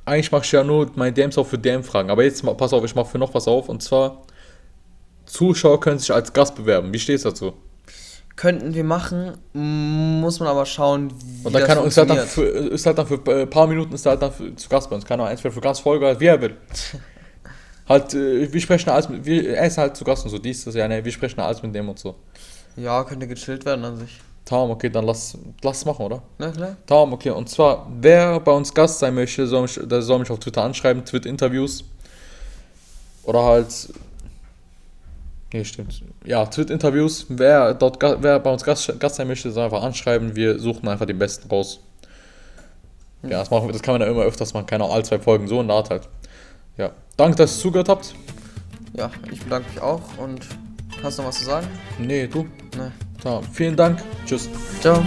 eigentlich mache ich ja nur meine DMs auch für DM-Fragen. Aber jetzt, pass auf, ich mache für noch was auf. Und zwar, Zuschauer können sich als Gast bewerben. Wie stehst du dazu? Könnten wir machen, muss man aber schauen, wie Und dann das kann er, ist halt dann für, ist halt dann für ein paar Minuten ist halt dann für, zu Gast bei uns. Keine Ahnung, entweder für Gastfolge, wie er will. *laughs* halt, äh, wir sprechen alles mit, wir, er ist halt zu Gast und so, dies, das, ja, ne, wir sprechen alles mit dem und so. Ja, könnte gechillt werden an sich. Tom, okay, dann lass, lass es machen, oder? Na klar. Tom, okay, und zwar, wer bei uns Gast sein möchte, soll mich, der soll mich auf Twitter anschreiben, Twit-Interviews. Oder halt. Nee, stimmt. Ja, Twit-Interviews. Wer, dort, wer bei uns Gast, Gast sein möchte, soll einfach anschreiben. Wir suchen einfach den Besten raus. Ja, das, machen wir, das kann man ja immer öfters machen. Keine Ahnung, alle zwei Folgen so und da halt. Ja. Danke, dass ihr zugehört habt. Ja, ich bedanke mich auch und hast du noch was zu sagen? Nee, du. Ne. Tom, vielen Dank. Tschüss. Ciao.